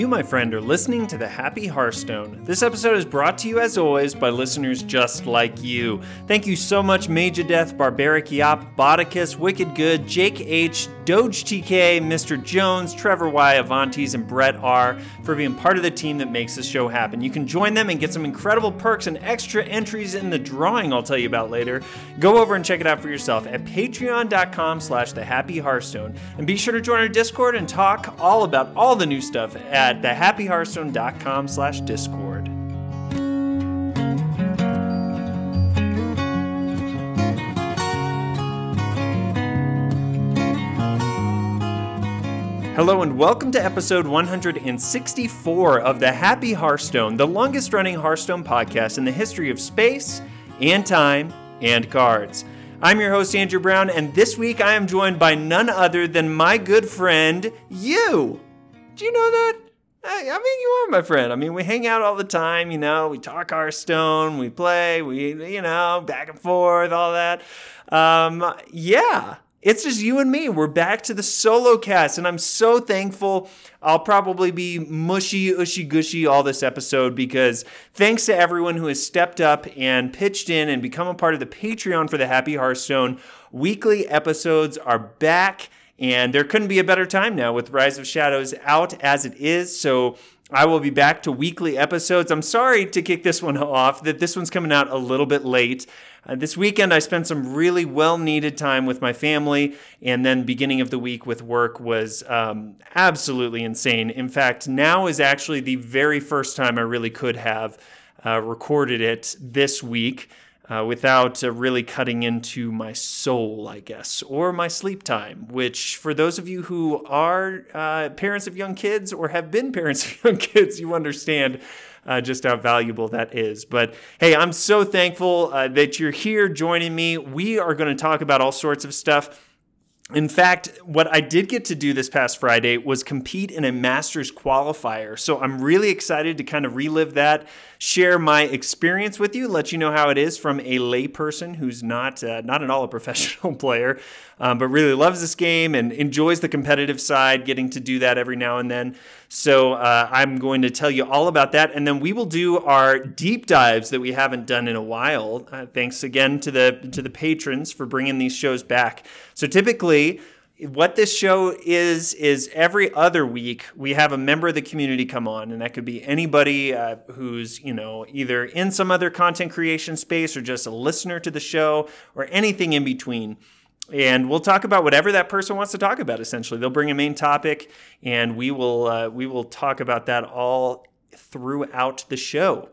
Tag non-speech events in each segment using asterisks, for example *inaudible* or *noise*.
You, my friend, are listening to the Happy Hearthstone. This episode is brought to you, as always, by listeners just like you. Thank you so much, Major Death, Barbaric Yop, Bodicus, Wicked Good, Jake H, Doge TK, Mr. Jones, Trevor Y, Avantes, and Brett R for being part of the team that makes this show happen. You can join them and get some incredible perks and extra entries in the drawing I'll tell you about later. Go over and check it out for yourself at patreon.com slash the happy hearthstone. And be sure to join our Discord and talk all about all the new stuff at thehappyhearthstone.com slash discord. Hello and welcome to episode 164 of the Happy Hearthstone, the longest running Hearthstone podcast in the history of space and time and cards. I'm your host, Andrew Brown, and this week I am joined by none other than my good friend, you. Do you know that? I, I mean, you are my friend. I mean, we hang out all the time, you know, we talk Hearthstone, we play, we, you know, back and forth, all that. Um, yeah, it's just you and me. We're back to the solo cast, and I'm so thankful. I'll probably be mushy, ushy, gushy all this episode because thanks to everyone who has stepped up and pitched in and become a part of the Patreon for the Happy Hearthstone. Weekly episodes are back, and there couldn't be a better time now with Rise of Shadows out as it is. So I will be back to weekly episodes. I'm sorry to kick this one *laughs* off, that this one's coming out a little bit late. Uh, this weekend, I spent some really well needed time with my family, and then beginning of the week with work was um, absolutely insane. In fact, now is actually the very first time I really could have uh, recorded it this week. Uh, without uh, really cutting into my soul, I guess, or my sleep time, which for those of you who are uh, parents of young kids or have been *laughs* parents of young kids, you understand uh, just how valuable that is. But hey, I'm so thankful uh, that you're here joining me. We are going to talk about all sorts of stuff. In fact, what I did get to do this past Friday was compete in a Masters qualifier. So I'm really excited to kind of relive that, share my experience with you, let you know how it is from a layperson who's not uh, not at all a *laughs* professional player, um, but really loves this game and enjoys the competitive side, getting to do that every now and then. So uh, I'm going to tell you all about that, and then we will do our deep dives that we haven't done in a while. Uh, thanks again to the to the patrons for bringing these shows back. So typically what this show is is every other week we have a member of the community come on and that could be anybody uh, who's you know either in some other content creation space or just a listener to the show or anything in between and we'll talk about whatever that person wants to talk about essentially they'll bring a main topic and we will uh, we will talk about that all throughout the show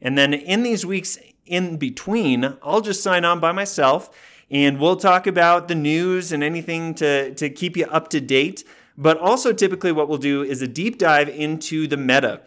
and then in these weeks in between i'll just sign on by myself and we'll talk about the news and anything to, to keep you up to date. But also, typically, what we'll do is a deep dive into the meta.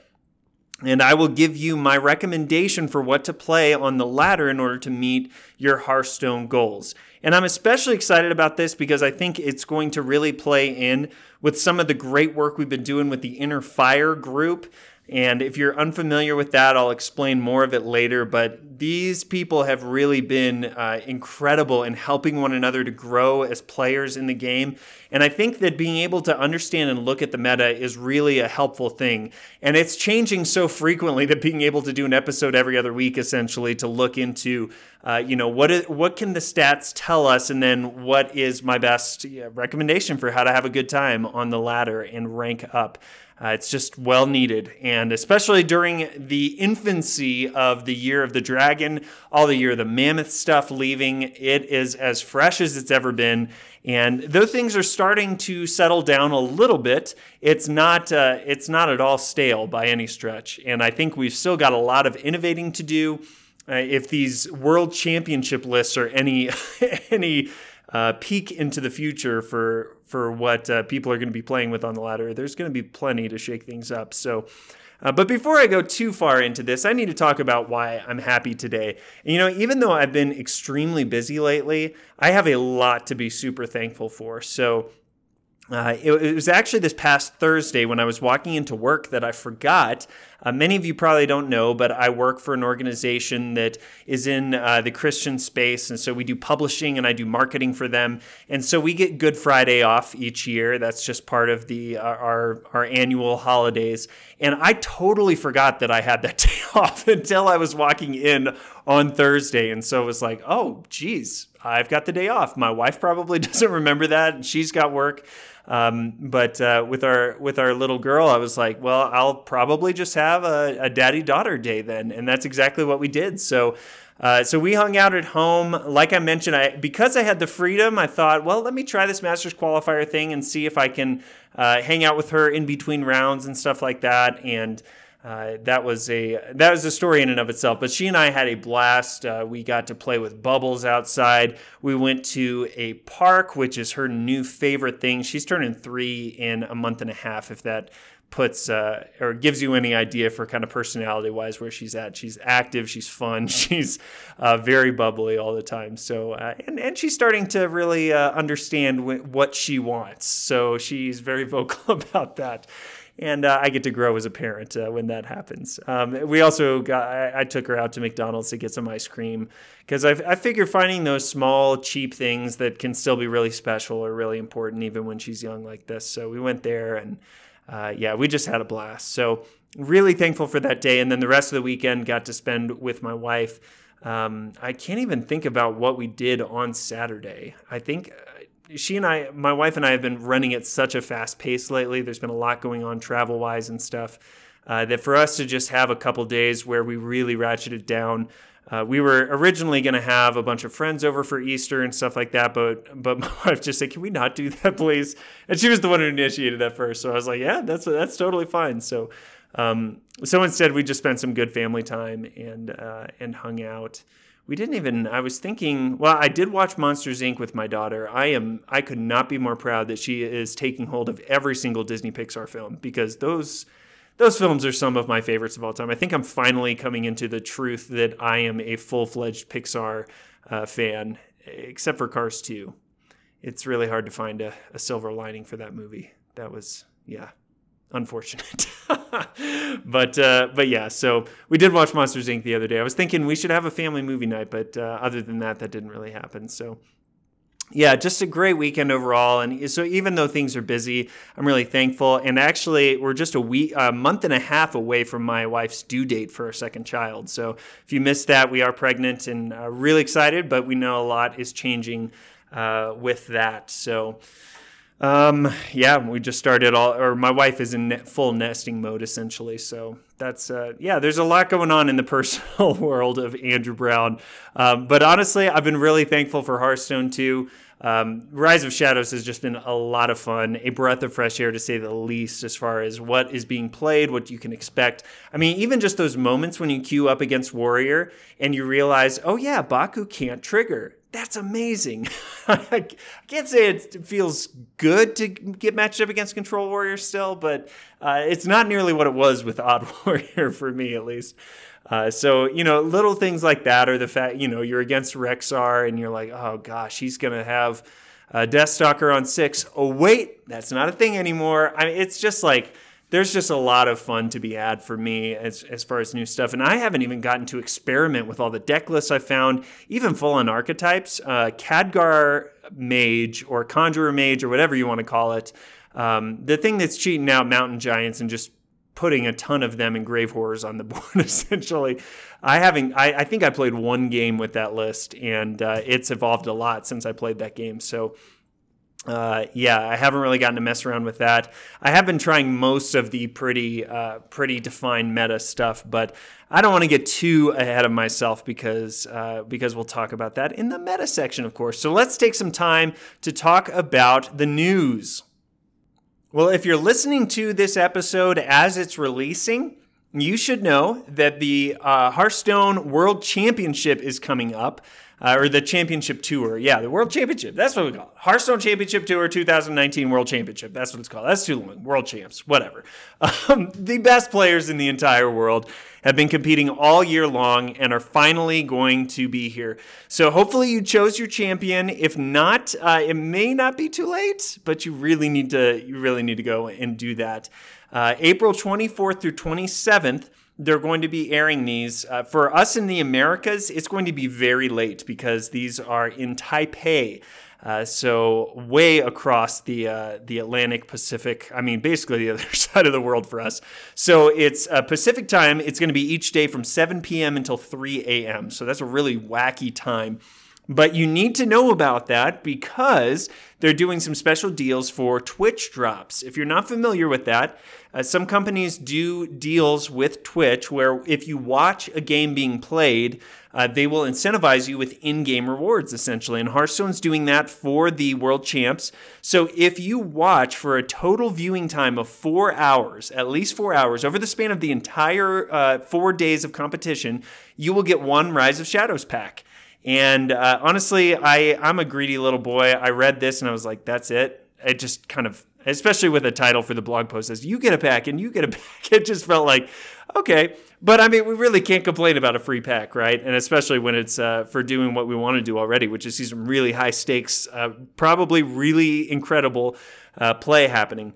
And I will give you my recommendation for what to play on the ladder in order to meet your Hearthstone goals. And I'm especially excited about this because I think it's going to really play in with some of the great work we've been doing with the Inner Fire group. And if you're unfamiliar with that, I'll explain more of it later. But these people have really been uh, incredible in helping one another to grow as players in the game. And I think that being able to understand and look at the meta is really a helpful thing. And it's changing so frequently that being able to do an episode every other week, essentially, to look into, uh, you know, what is, what can the stats tell us, and then what is my best recommendation for how to have a good time on the ladder and rank up. Uh, it's just well needed. And especially during the infancy of the Year of the Dragon, all the Year of the Mammoth stuff leaving, it is as fresh as it's ever been. And though things are starting to settle down a little bit, it's not uh, it's not at all stale by any stretch. And I think we've still got a lot of innovating to do. Uh, if these world championship lists are any *laughs* any uh, peek into the future for for what uh, people are going to be playing with on the ladder. There's going to be plenty to shake things up. So. Uh, but before I go too far into this, I need to talk about why I'm happy today. You know, even though I've been extremely busy lately, I have a lot to be super thankful for. So, uh, it, it, was actually this past Thursday when I was walking into work that I forgot. Uh, many of you probably don't know, but I work for an organization that is in uh, the Christian space. And so we do publishing and I do marketing for them. And so we get Good Friday off each year. That's just part of the uh, our, our annual holidays. And I totally forgot that I had that *laughs* day off until I was walking in on Thursday. And so it was like, oh, geez, I've got the day off. My wife probably *laughs* doesn't remember that. She's got work. Um, but uh, with our with our little girl, I was like, well, I'll probably just have a, a daddy daughter day then, and that's exactly what we did. So. Uh, so we hung out at home. Like I mentioned, I because I had the freedom, I thought, well, let me try this Masters qualifier thing and see if I can uh, hang out with her in between rounds and stuff like that. And uh, that was a that was a story in and of itself. But she and I had a blast. Uh, we got to play with bubbles outside. We went to a park, which is her new favorite thing. She's turning three in a month and a half. If that puts uh, or gives you any idea for kind of personality wise where she's at. She's active, she's fun, *laughs* she's uh, very bubbly all the time. So uh, and and she's starting to really uh, understand w- what she wants. So she's very *laughs* vocal about that and uh, I get to grow as a parent uh, when that happens. Um, we also got I, I, took her out to McDonald's to get some ice cream because I, I figure finding those small cheap things that can still be really special are really important even when she's young like this. So we went there and uh, yeah, we just had a blast. So really thankful for that day, and then the rest of the weekend got to spend with my wife. Um, I can't even think about what we did on Saturday. I think she and I, my wife and I, have been running at such a fast pace lately. There's been a lot going on travel wise and stuff. Uh, that for us to just have a couple days where we really ratcheted down. Uh, we were originally going to have a bunch of friends over for Easter and stuff like that, but but *laughs* my wife just said, "Can we not do that, please?" And she was the one who initiated that first, so I was like, "Yeah, that's that's totally fine." So um, so instead, we just spent some good family time and uh, and hung out we didn't even i was thinking well i did watch monsters inc. with my daughter. I am i could not be more proud that she is taking hold of every single disney pixar film because those those films are some of my favorites of all time. I think i'm finally coming into the truth that i am a full-fledged pixar uh, fan except for cars 2 it's really hard to find a, a silver lining for that movie. That was yeah unfortunate. *laughs* but uh, but yeah, so we did watch Monsters Inc. the other day. I was thinking we should have a family movie night, but uh, other than that, that didn't really happen. So yeah, just a great weekend overall. And so even though things are busy, I'm really thankful. And actually, we're just a week, a month and a half away from my wife's due date for our second child. So if you missed that, we are pregnant and uh, really excited, but we know a lot is changing uh, with that. So. Um, yeah, we just started all, or my wife is in full nesting mode essentially. So that's, uh, yeah, there's a lot going on in the *laughs* personal world of Andrew Brown. Um, but honestly, I've been really thankful for Hearthstone too. Um, Rise of Shadows has just been a lot of fun, a breath of fresh air to say the least, as far as what is being played, what you can expect. I mean, even just those moments when you queue up against Warrior and you realize, oh yeah, Baku can't trigger that's amazing. *laughs* I can't say it feels good to get matched up against Control Warrior still, but uh, it's not nearly what it was with Odd *laughs* Warrior for me, at least. Uh, so, you know, little things like that are the fact, you know, you're against Rexxar and you're like, oh gosh, he's going to have a Deathstalker on six. Oh, wait, that's not a thing anymore. I mean, it's just like, there's just a lot of fun to be had for me as, as far as new stuff. And I haven't even gotten to experiment with all the deck lists I found, even full on archetypes. Uh, Mage or Conjurer Mage or whatever you want to call it. Um, the thing that's cheating out Mountain Giants and just putting a ton of them in Grave Horrors on the *laughs* board, essentially. I haven't, I, I think I played one game with that list and uh, it's evolved a lot since I played that game. So uh, yeah, I haven't really gotten to mess around with that. I have been trying most of the pretty, uh, pretty defined meta stuff, but I don't want to get too ahead of myself because, uh, because we'll talk about that in the meta section, of course. So let's take some time to talk about the news. Well, if you're listening to this episode as it's releasing, you should know that the uh, Hearthstone World Championship is coming up. Uh, or the championship tour. Yeah, the World Championship. That's what we call it. Hearthstone Championship Tour 2019 World Championship. That's what it's called. That's too long. World Champs, whatever. *laughs* Um, the best players in the entire world have been competing all year long and are finally going to be here. So hopefully you chose your champion. If not, uh, it may not be too late, but you really need to you really need to go and do that. Uh, April 24th through 27th they're going to be airing these. Uh, for us in the Americas, it's going to be very late because these are in Taipei. Uh, so way across the uh, the Atlantic Pacific. I mean, basically the *laughs* other side of the world for us. So it's uh, Pacific time. It's going to be each day from 7 p.m. until 3 a.m. So that's a really wacky time. But you need to know about that because they're doing some special deals for Twitch drops. If you're not familiar with that, uh, some companies do deals with Twitch where if you watch a game being played, uh, they will incentivize you with in game rewards essentially. And Hearthstone's doing that for the World Champs. So if you watch for a total viewing time of four hours, at least four hours, over the span of the entire uh, four days of competition, you will get one Rise of Shadows pack. And uh, honestly, I, I'm a greedy little boy. I read this and I was like, that's it. It just kind of, especially with a title for the blog post says, you get a pack and you get a *laughs* pack. It just felt like, okay. But I mean, we really can't complain about a free pack, right? And especially when it's uh, for doing what we want to do already, which is see some really high stakes, uh, probably really incredible uh, play happening.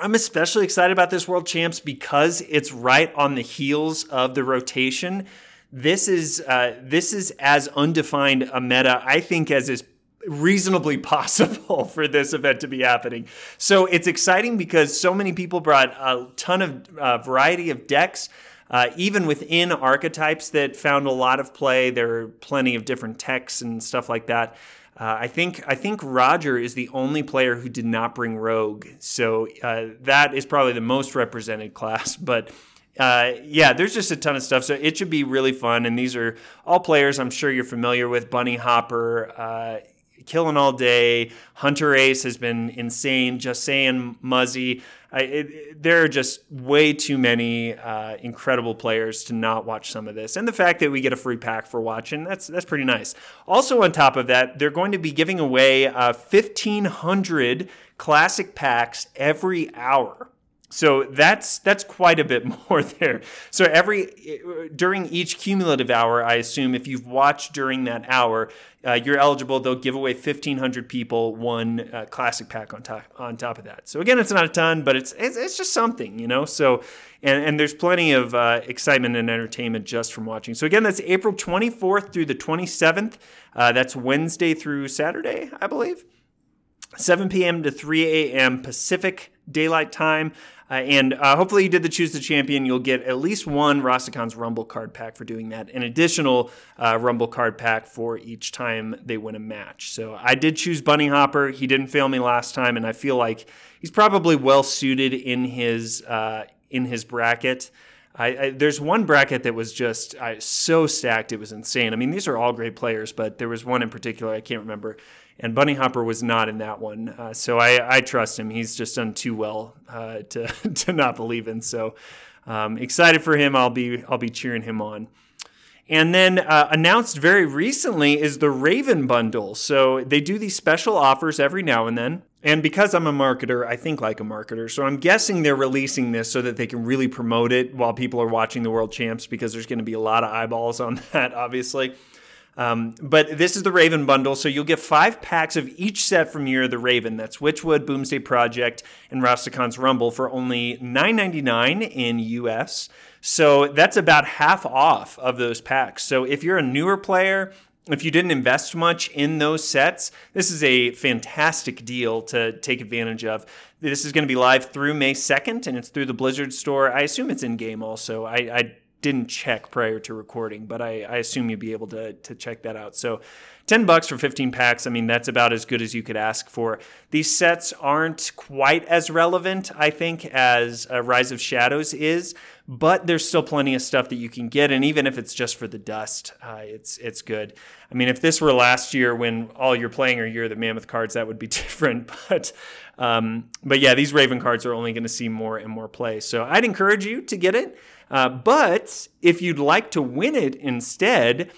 I'm especially excited about this World Champs because it's right on the heels of the rotation this is uh, this is as undefined a meta I think as is reasonably *laughs* possible for this event to be happening. So it's exciting because so many people brought a ton of uh, variety of decks. Uh, even within archetypes that found a lot of play, there are plenty of different techs and stuff like that. Uh, I think I think Roger is the only player who did not bring Rogue, so uh, that is probably the most represented class. *laughs* But uh, yeah, there's just a ton of stuff. So it should be really fun. And these are all players I'm sure you're familiar with. bunnyhoppor, uh, Killing All Day, Hunterace has been insane. Just saying, Muzzy. I, it, there are just way too many uh, incredible players to not watch some of this, and the fact that we get a free pack for watching that's that's pretty nice. Also, on top of that, they're going to be giving away uh, 1,500 classic packs every hour. So that's that's quite a bit *laughs* more there. So every during each cumulative hour, I assume if you've watched during that hour, uh, you're eligible. They'll give away 1,500 people one uh, classic pack on top on top of that. So again, it's not a ton, but it's it's, it's just something, you know. So and and there's plenty of uh, excitement and entertainment just from watching. So again, that's April 24th through the 27th. Uh, that's Wednesday through Saturday, I believe. 7 p.m. to 3 a.m. Pacific Daylight Time. Uh, and uh, hopefully you did the Choose the Champion. You'll get at least one Rastakhan's Rumble card pack for doing that, an additional uh, Rumble card pack for each time they win a match. So I did choose bunnyhoppor. He didn't fail me last time, and I feel like he's probably well suited in his uh, in his bracket. I, I, there's one bracket that was just so stacked it was insane. I mean, these are all great players, but there was one in particular I can't remember and bunnyhoppor was not in that one. Uh, so I, I, trust him. He's just done too well uh, to *laughs* to not believe in. So um, excited for him. I'll be I'll be cheering him on. And then uh, announced very recently is the Raven bundle. So they do these special offers every now and then. And because I'm a marketer, I think like a marketer. So I'm guessing they're releasing this so that they can really promote it while people are watching the World Champs because there's going to be a lot of eyeballs on *laughs* that, obviously. Um, but this is the Raven bundle, so you'll get five packs of each set from Year of the Raven. That's Witchwood, Boomsday Project, and Rastakhan's Rumble for only $9.99 in US. So that's about half off of those packs. So if you're a newer player, if you didn't invest much in those sets, this is a fantastic deal to take advantage of. This is going to be live through May 2nd, and it's through the Blizzard store. I assume it's in game also. I, I didn't check prior to recording, but I, I assume you'd be able to, to check that out. So 10 bucks for 15 packs. I mean, that's about as good as you could ask for. These sets aren't quite as relevant, I think, as uh, Rise of Shadows is, but there's still plenty of stuff that you can get. And even if it's just for the dust, uh, it's, it's good. I mean, if this were last year when all you're playing are Year of the Mammoth cards, that would be *laughs* different. But, um, but yeah, these Raven cards are only going to see more and more play. So I'd encourage you to get it. Uh, but if you'd like to win it instead,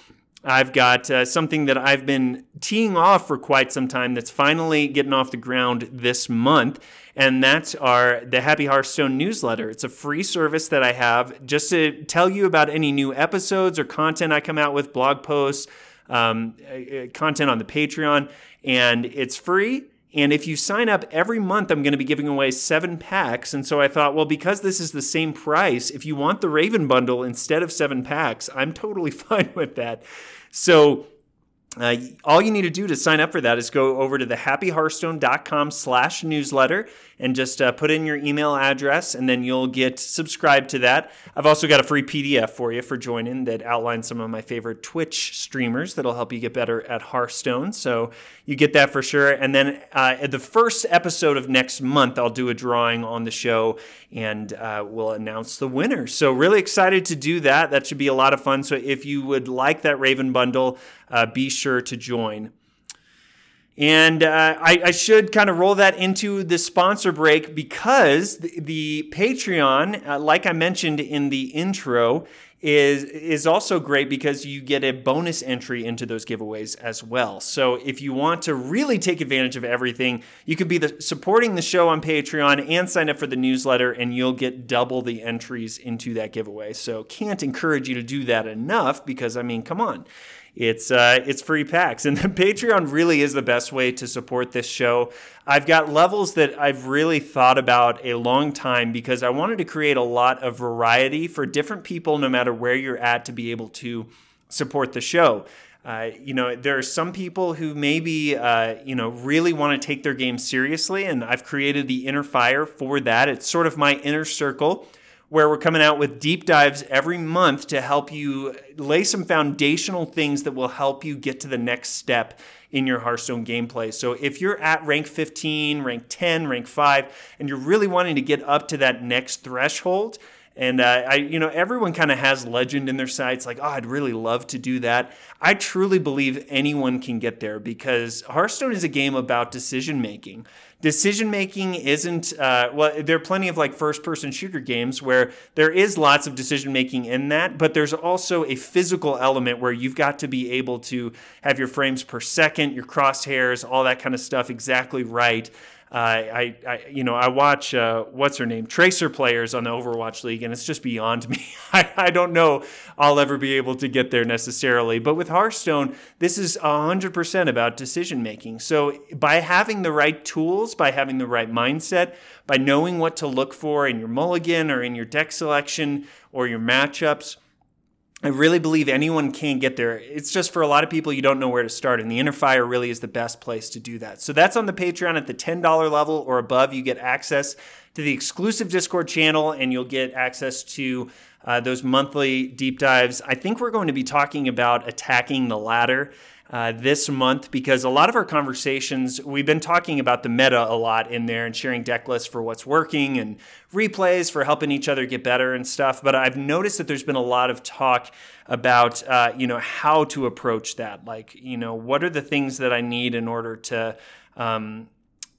I've got uh, something that I've been teeing off for quite some time that's finally getting off the ground this month. And that's our the Happy Hearthstone newsletter. It's a free service that I have just to tell you about any new episodes or content I come out with, blog posts, um, uh, content on the Patreon, and it's free. And if you sign up every month, I'm going to be giving away seven packs. And so I thought, well, because this is the same price, if you want the Raven bundle instead of seven packs, I'm totally *laughs* fine with that. So uh, all you need to do to sign up for that is go over to the happyhearthstone.com slash newsletter and just uh, put in your email address and then you'll get subscribed to that. I've also got a free PDF for you for joining that outlines some of my favorite Twitch streamers that'll help you get better at Hearthstone. So you get that for sure. And then uh, at the first episode of next month, I'll do a drawing on the show and uh, we'll announce the winner. So really excited to do that. That should be a lot of fun. So if you would like that Raven bundle, uh, be sure to join. And uh, I, I, should kind of roll that into the sponsor break because the, the Patreon, uh, like I mentioned in the intro, is is also great because you get a bonus entry into those giveaways as well. So if you want to really take advantage of everything, you could be the, supporting the show on Patreon and sign up for the newsletter, and you'll get double the entries into that giveaway. So can't encourage you to do that enough because I mean, come on it's uh, it's free packs, and *laughs* the Patreon really is the best way to support this show. I've got levels that I've really thought about a long time because I wanted to create a lot of variety for different people, no matter where you're at, to be able to support the show. Uh, you know, there are some people who maybe, uh, you know, really want to take their game seriously, and I've created the Inner Fire for that. It's sort of my inner circle where we're coming out with deep dives every month to help you lay some foundational things that will help you get to the next step in your Hearthstone gameplay. So if you're at rank 15, rank 10, rank 5, and you're really wanting to get up to that next threshold, and uh, I, you know, everyone kind of has legend in their sights, like, oh, I'd really love to do that. I truly believe anyone can get there because Hearthstone is a game about decision making decision making isn't uh, well there are plenty of like first person shooter games where there is lots of decision making in that but there's also a physical element where you've got to be able to have your frames per second your crosshairs all that kind of stuff exactly right I, I, you know, I watch uh, what's her name, Tracer players on the Overwatch League, and it's just beyond *laughs* me. I, I don't know I'll ever be able to get there necessarily. But with Hearthstone, this is hundred percent about decision making. So by having the right tools, by having the right mindset, by knowing what to look for in your mulligan or in your deck selection or your matchups I really believe anyone can get there. It's just for a lot of people, you don't know where to start, and the Inner Fire really is the best place to do that. So that's on the Patreon at the $10 level or above. You get access to the exclusive Discord channel, and you'll get access to uh, those monthly deep dives. I think we're going to be talking about attacking the ladder uh, this month because a lot of our conversations, we've been talking about the meta a lot in there and sharing deck lists for what's working and replays for helping each other get better and stuff. But I've noticed that there's been a lot of talk about, uh, you know, how to approach that. Like, you know, what are the things that I need in order to, um,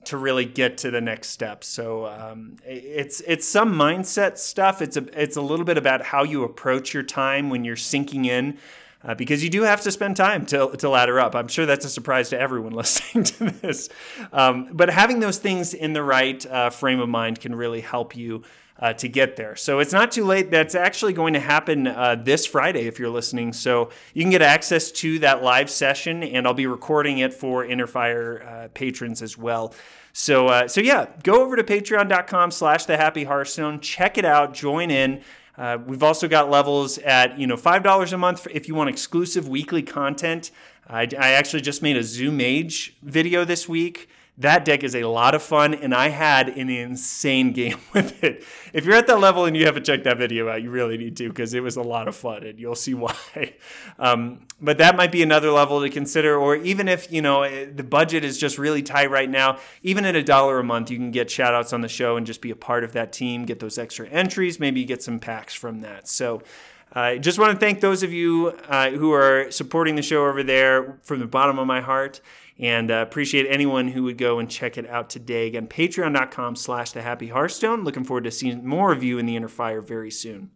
to really get to the next step. So um, it's it's some mindset stuff. It's a it's a little bit about how you approach your time when you're sinking in uh, because you do have to spend time to, to ladder up. I'm sure that's a surprise to everyone *laughs* listening to this. Um, but having those things in the right uh, frame of mind can really help you. Uh, to get there. So it's not too late. That's actually going to happen uh, this Friday if you're listening. So you can get access to that live session, and I'll be recording it for Inner Fire uh, patrons as well. So, uh, so yeah, go over to patreon.com slash the happy Hearthstone, check it out, join in. Uh, we've also got levels at you know five dollars a month if you want exclusive weekly content. I, I actually just made a Zoo Mage video this week that deck is a lot of fun, and I had an insane game *laughs* with it. If you're at that level and you haven't checked that video out, you really need to because it was a lot of fun, and you'll *laughs* see why. Um, but that might be another level to consider, or even if you know eh, the budget is just really tight right now, even at a dollar a month, you can get shout outs on the show and just be a part of that team, get those extra entries, maybe get some packs from that. So. I uh, just want to thank those of you uh, who are supporting the show over there from the bottom of my heart and uh, appreciate anyone who would go and check it out today. Again, patreon.com slash the happy Hearthstone. Looking forward to seeing more of you in the Inner Fire very soon.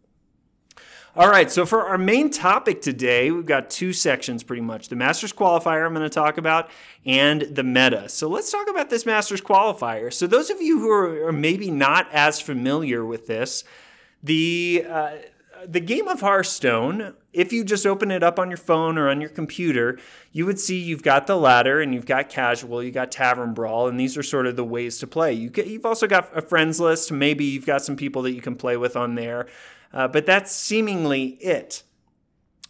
All right, so for our main topic today, we've got two sections pretty much the Masters qualifier I'm going to talk about and the meta. So let's talk about this Masters qualifier. So, those of you who are maybe not as familiar with this, the uh, the game of Hearthstone, if you just open it up on your phone or on your computer, you would see you've got the ladder and you've got casual, you got tavern brawl, and these are sort of the ways to play. You have also got a friends list. Maybe you've got some people that you can play with on there. Uh, but that's seemingly it.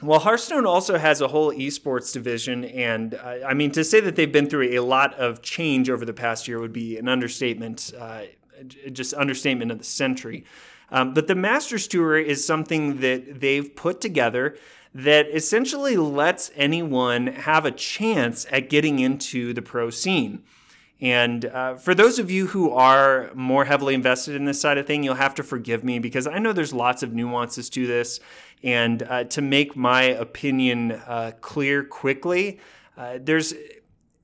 Well, Hearthstone also has a whole esports division, and uh, I mean, to say that they've been through a lot of change over the past year would be an understatement, uh, just understatement of the century. Um, but the Masters Tour is something that they've put together that essentially lets anyone have a chance at getting into the pro scene. And uh, for those of you who are more heavily invested in this side of thing, you'll have to forgive me because I know there's lots of nuances to this. And uh, to make my opinion uh, clear quickly, uh, there's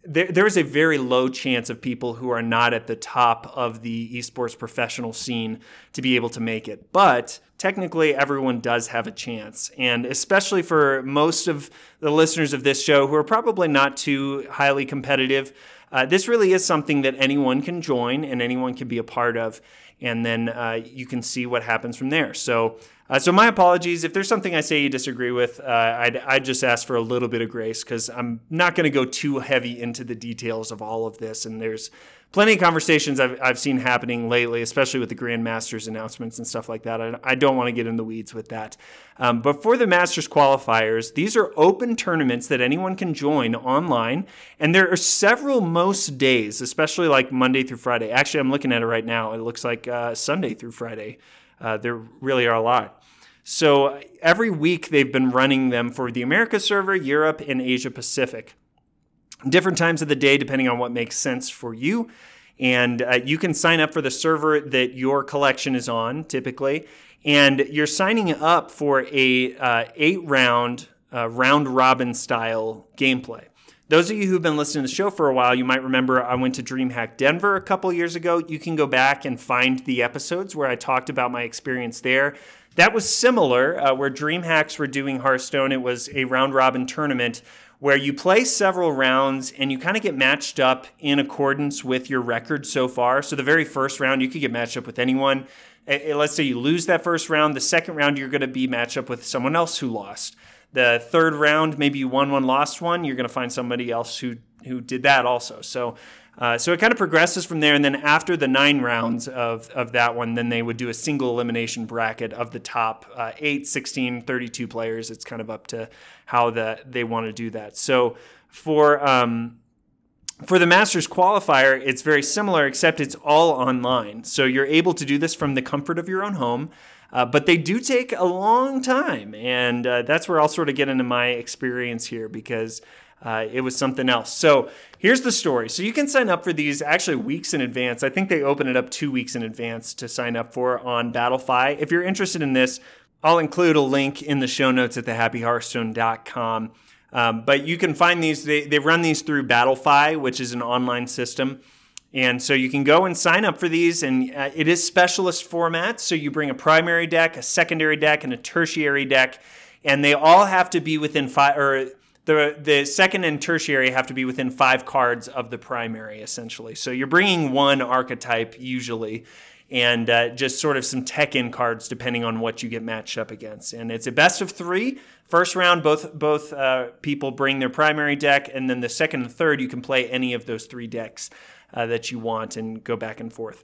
there, there is a very low chance of people who are not at the top of the esports professional scene to be able to make it. But technically, everyone does have a chance. And especially for most of the listeners of this show who are probably not too highly competitive, uh, this really is something that anyone can join and anyone can be a part of. And then uh, you can see what happens from there. So, uh, so my apologies if there's something I say you disagree with. Uh, I'd, I'd just ask for a little bit of grace because I'm not going to go too heavy into the details of all of this. And there's plenty of conversations I've, I've seen happening lately, especially with the Grandmasters announcements and stuff like that. I, I don't want to get in the weeds with that. Um, but for the Masters qualifiers, these are open tournaments that anyone can join online. And there are several most days, especially like Monday through Friday. Actually, I'm looking at it right now. It looks like uh, Sunday through Friday. Uh, there really are a lot. So every week they've been running them for the America server, Europe, and Asia Pacific different times of the day depending on what makes sense for you. And uh, you can sign up for the server that your collection is on typically. And you're signing up for a uh, eight round, uh, round robin style gameplay. Those of you who've been listening to the show for a while, you might remember I went to DreamHack Denver a couple years ago. You can go back and find the episodes where I talked about my experience there. That was similar, uh, where DreamHacks were doing Hearthstone. It was a round robin tournament where you play several rounds and you kind of get matched up in accordance with your record so far. So the very first round, you could get matched up with anyone. Let's say you lose that first round. The second round, you're going to be matched up with someone else who lost. The third round, maybe you won one, lost one. You're going to find somebody else who who did that also. So uh, so it kind of progresses from there. And then after the nine rounds of, of that one, then they would do a single elimination bracket of the top uh, 8, 16, 32 players. It's kind of up to how that they want to do that. So for um, for the Masters qualifier, it's very similar, except it's all online. So you're able to do this from the comfort of your own home. Uh, but they do take a long time. And uh, that's where I'll sort of get into my experience here because uh, it was something else. So here's the story. So you can sign up for these actually weeks in advance. I think they open it up two weeks in advance to sign up for on Battlefy. If you're interested in this, I'll include a link in the show notes at thehappyhearthstone.com. Um, but you can find these, they, they run these through Battlefy, which is an online system. And so you can go and sign up for these, and uh, it is specialist format. So you bring a primary deck, a secondary deck, and a tertiary deck, and they all have to be within five, or the the second and tertiary have to be within five cards of the primary, essentially. So you're bringing one archetype usually, and uh, just sort of some tech in cards depending on what you get matched up against. And it's a best of three. First round, both both uh, people bring their primary deck, and then the second and third, you can play any of those three decks uh, that you want and go back and forth.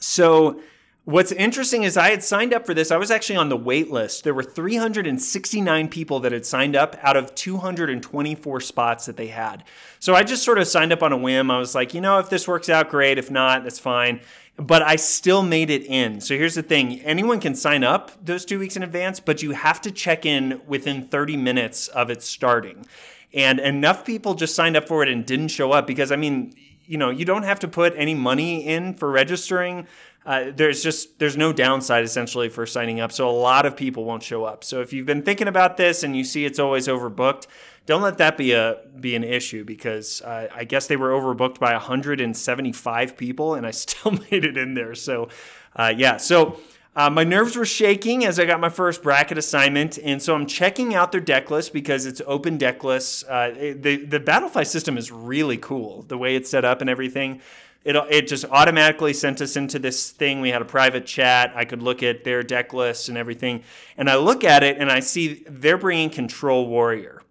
So What's interesting is I had signed up for this. I was actually on the wait list. There were 369 people that had signed up out of 224 spots that they had. So I just sort of signed up on a whim. I was like, you know, if this works out, great. If not, that's fine. But I still made it in. So here's the thing anyone can sign up those two weeks in advance, but you have to check in within 30 minutes of it starting. And enough people just signed up for it and didn't show up because, I mean, you know, you don't have to put any money in for registering. Uh, there's just there's no downside essentially for signing up. So a lot of people won't show up. So if you've been thinking about this and you see it's always overbooked don't let that be a be an issue because uh, i guess they were overbooked by 175 people and i *laughs* still made it in there. So uh, yeah. So Uh, my nerves were shaking as I got my first bracket assignment, and so I'm checking out their deck list because it's open deck list. Uh, the the Battlefy system is really cool, the way it's set up and everything. It, it just automatically sent us into this thing. We had a private chat. I could look at their deck list and everything, and I look at it and I see they're bringing Control Warrior.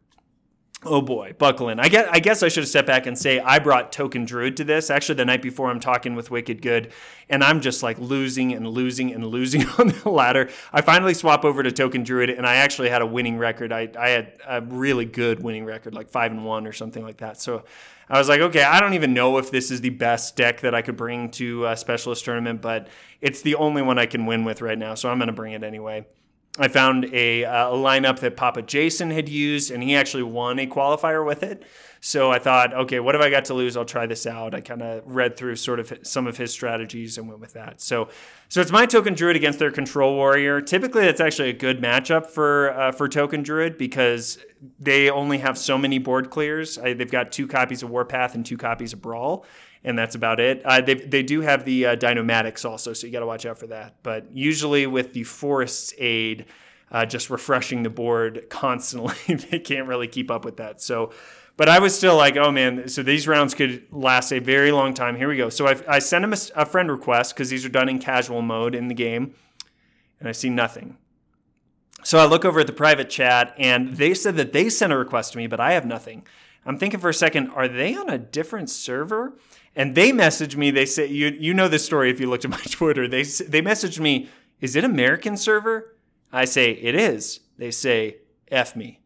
Oh boy, buckle in. I guess, I guess I should have stepped back and say I brought Token Druid to this. Actually, the night before, I'm talking with Wicked Good, and I'm just like losing and losing and losing *laughs* on the ladder. I finally swap over to Token Druid, and I actually had a winning record. I, I had a really good winning record, like five and one or something like that. So I was like, okay, I don't even know if this is the best deck that I could bring to a specialist tournament, but it's the only one I can win with right now, so I'm going to bring it anyway. I found a, uh, a, lineup that Papa Jason had used, and he actually won a qualifier with it. So I thought, okay, what have I got to lose? I'll try this out. I kind of read through sort of some of his strategies and went with that. So, so it's my token druid against their control warrior. Typically, that's actually a good matchup for uh, for token druid because they only have so many board clears. I, they've got two copies of Warpath and two copies of Brawl and that's about it. Uh, they, they do have the uh, Dyn-o-matics also, so you got to watch out for that. But usually with the Forest's aid, uh, just refreshing the board constantly, *laughs* they can't really keep up with that. So, but I was still like, oh man, so these rounds could last a very long time. Here we go. So I, I sent him a, a friend request because these are done in casual mode in the game, and I see nothing. So I look over at the private chat, and they said that they sent a request to me, but I have nothing. I'm thinking for a second, are they on a different server? And they messaged me. They say you you know this story if you looked at *laughs* my Twitter. They they messaged me. Is it American server? I say it is. They say f me,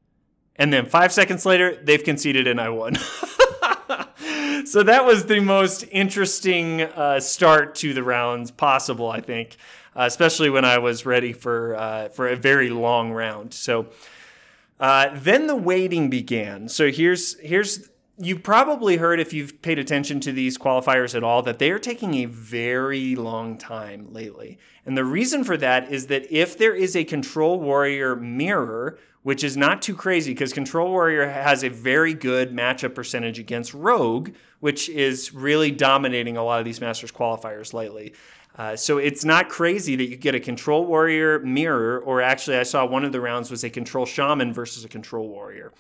and then five seconds later they've conceded and I won. *laughs* so that was the most interesting uh, start to the rounds possible, I think, uh, especially when I was ready for uh, for a very long round. So. Uh, then the waiting began. So here's here's you've probably heard if you've paid attention to these qualifiers at all that they are taking a very long time lately. And the reason for that is that if there is a control warrior mirror, which is not too crazy because control warrior has a very good matchup percentage against rogue, which is really dominating a lot of these masters qualifiers lately. Uh, so it's not crazy that you get a control warrior mirror, or actually, I saw one of the rounds was a control shaman versus a control warrior.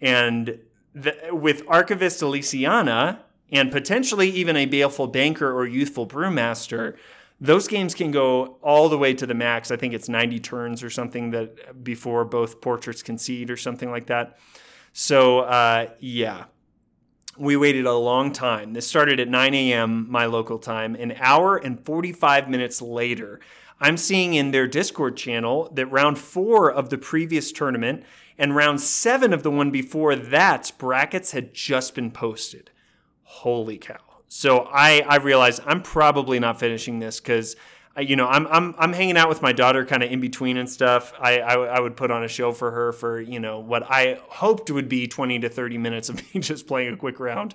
And the, with Archivist Elysiana and potentially even a Baleful Banker or Youthful Brewmaster, those games can go all the way to the max. I think it's 90 turns or something that before both portraits concede or something like that. So uh, yeah, we waited a long time. This started at 9 a.m. my local time. An hour and 45 minutes later, I'm seeing in their Discord channel that round four of the previous tournament and round seven of the one before that, brackets had just been posted. Holy cow. So I, I realized I'm probably not finishing this because you know, I'm I'm I'm hanging out with my daughter kind of in between and stuff. I, I, I would put on a show for her for you know what I hoped would be 20 to 30 minutes of *laughs* me just playing a quick round.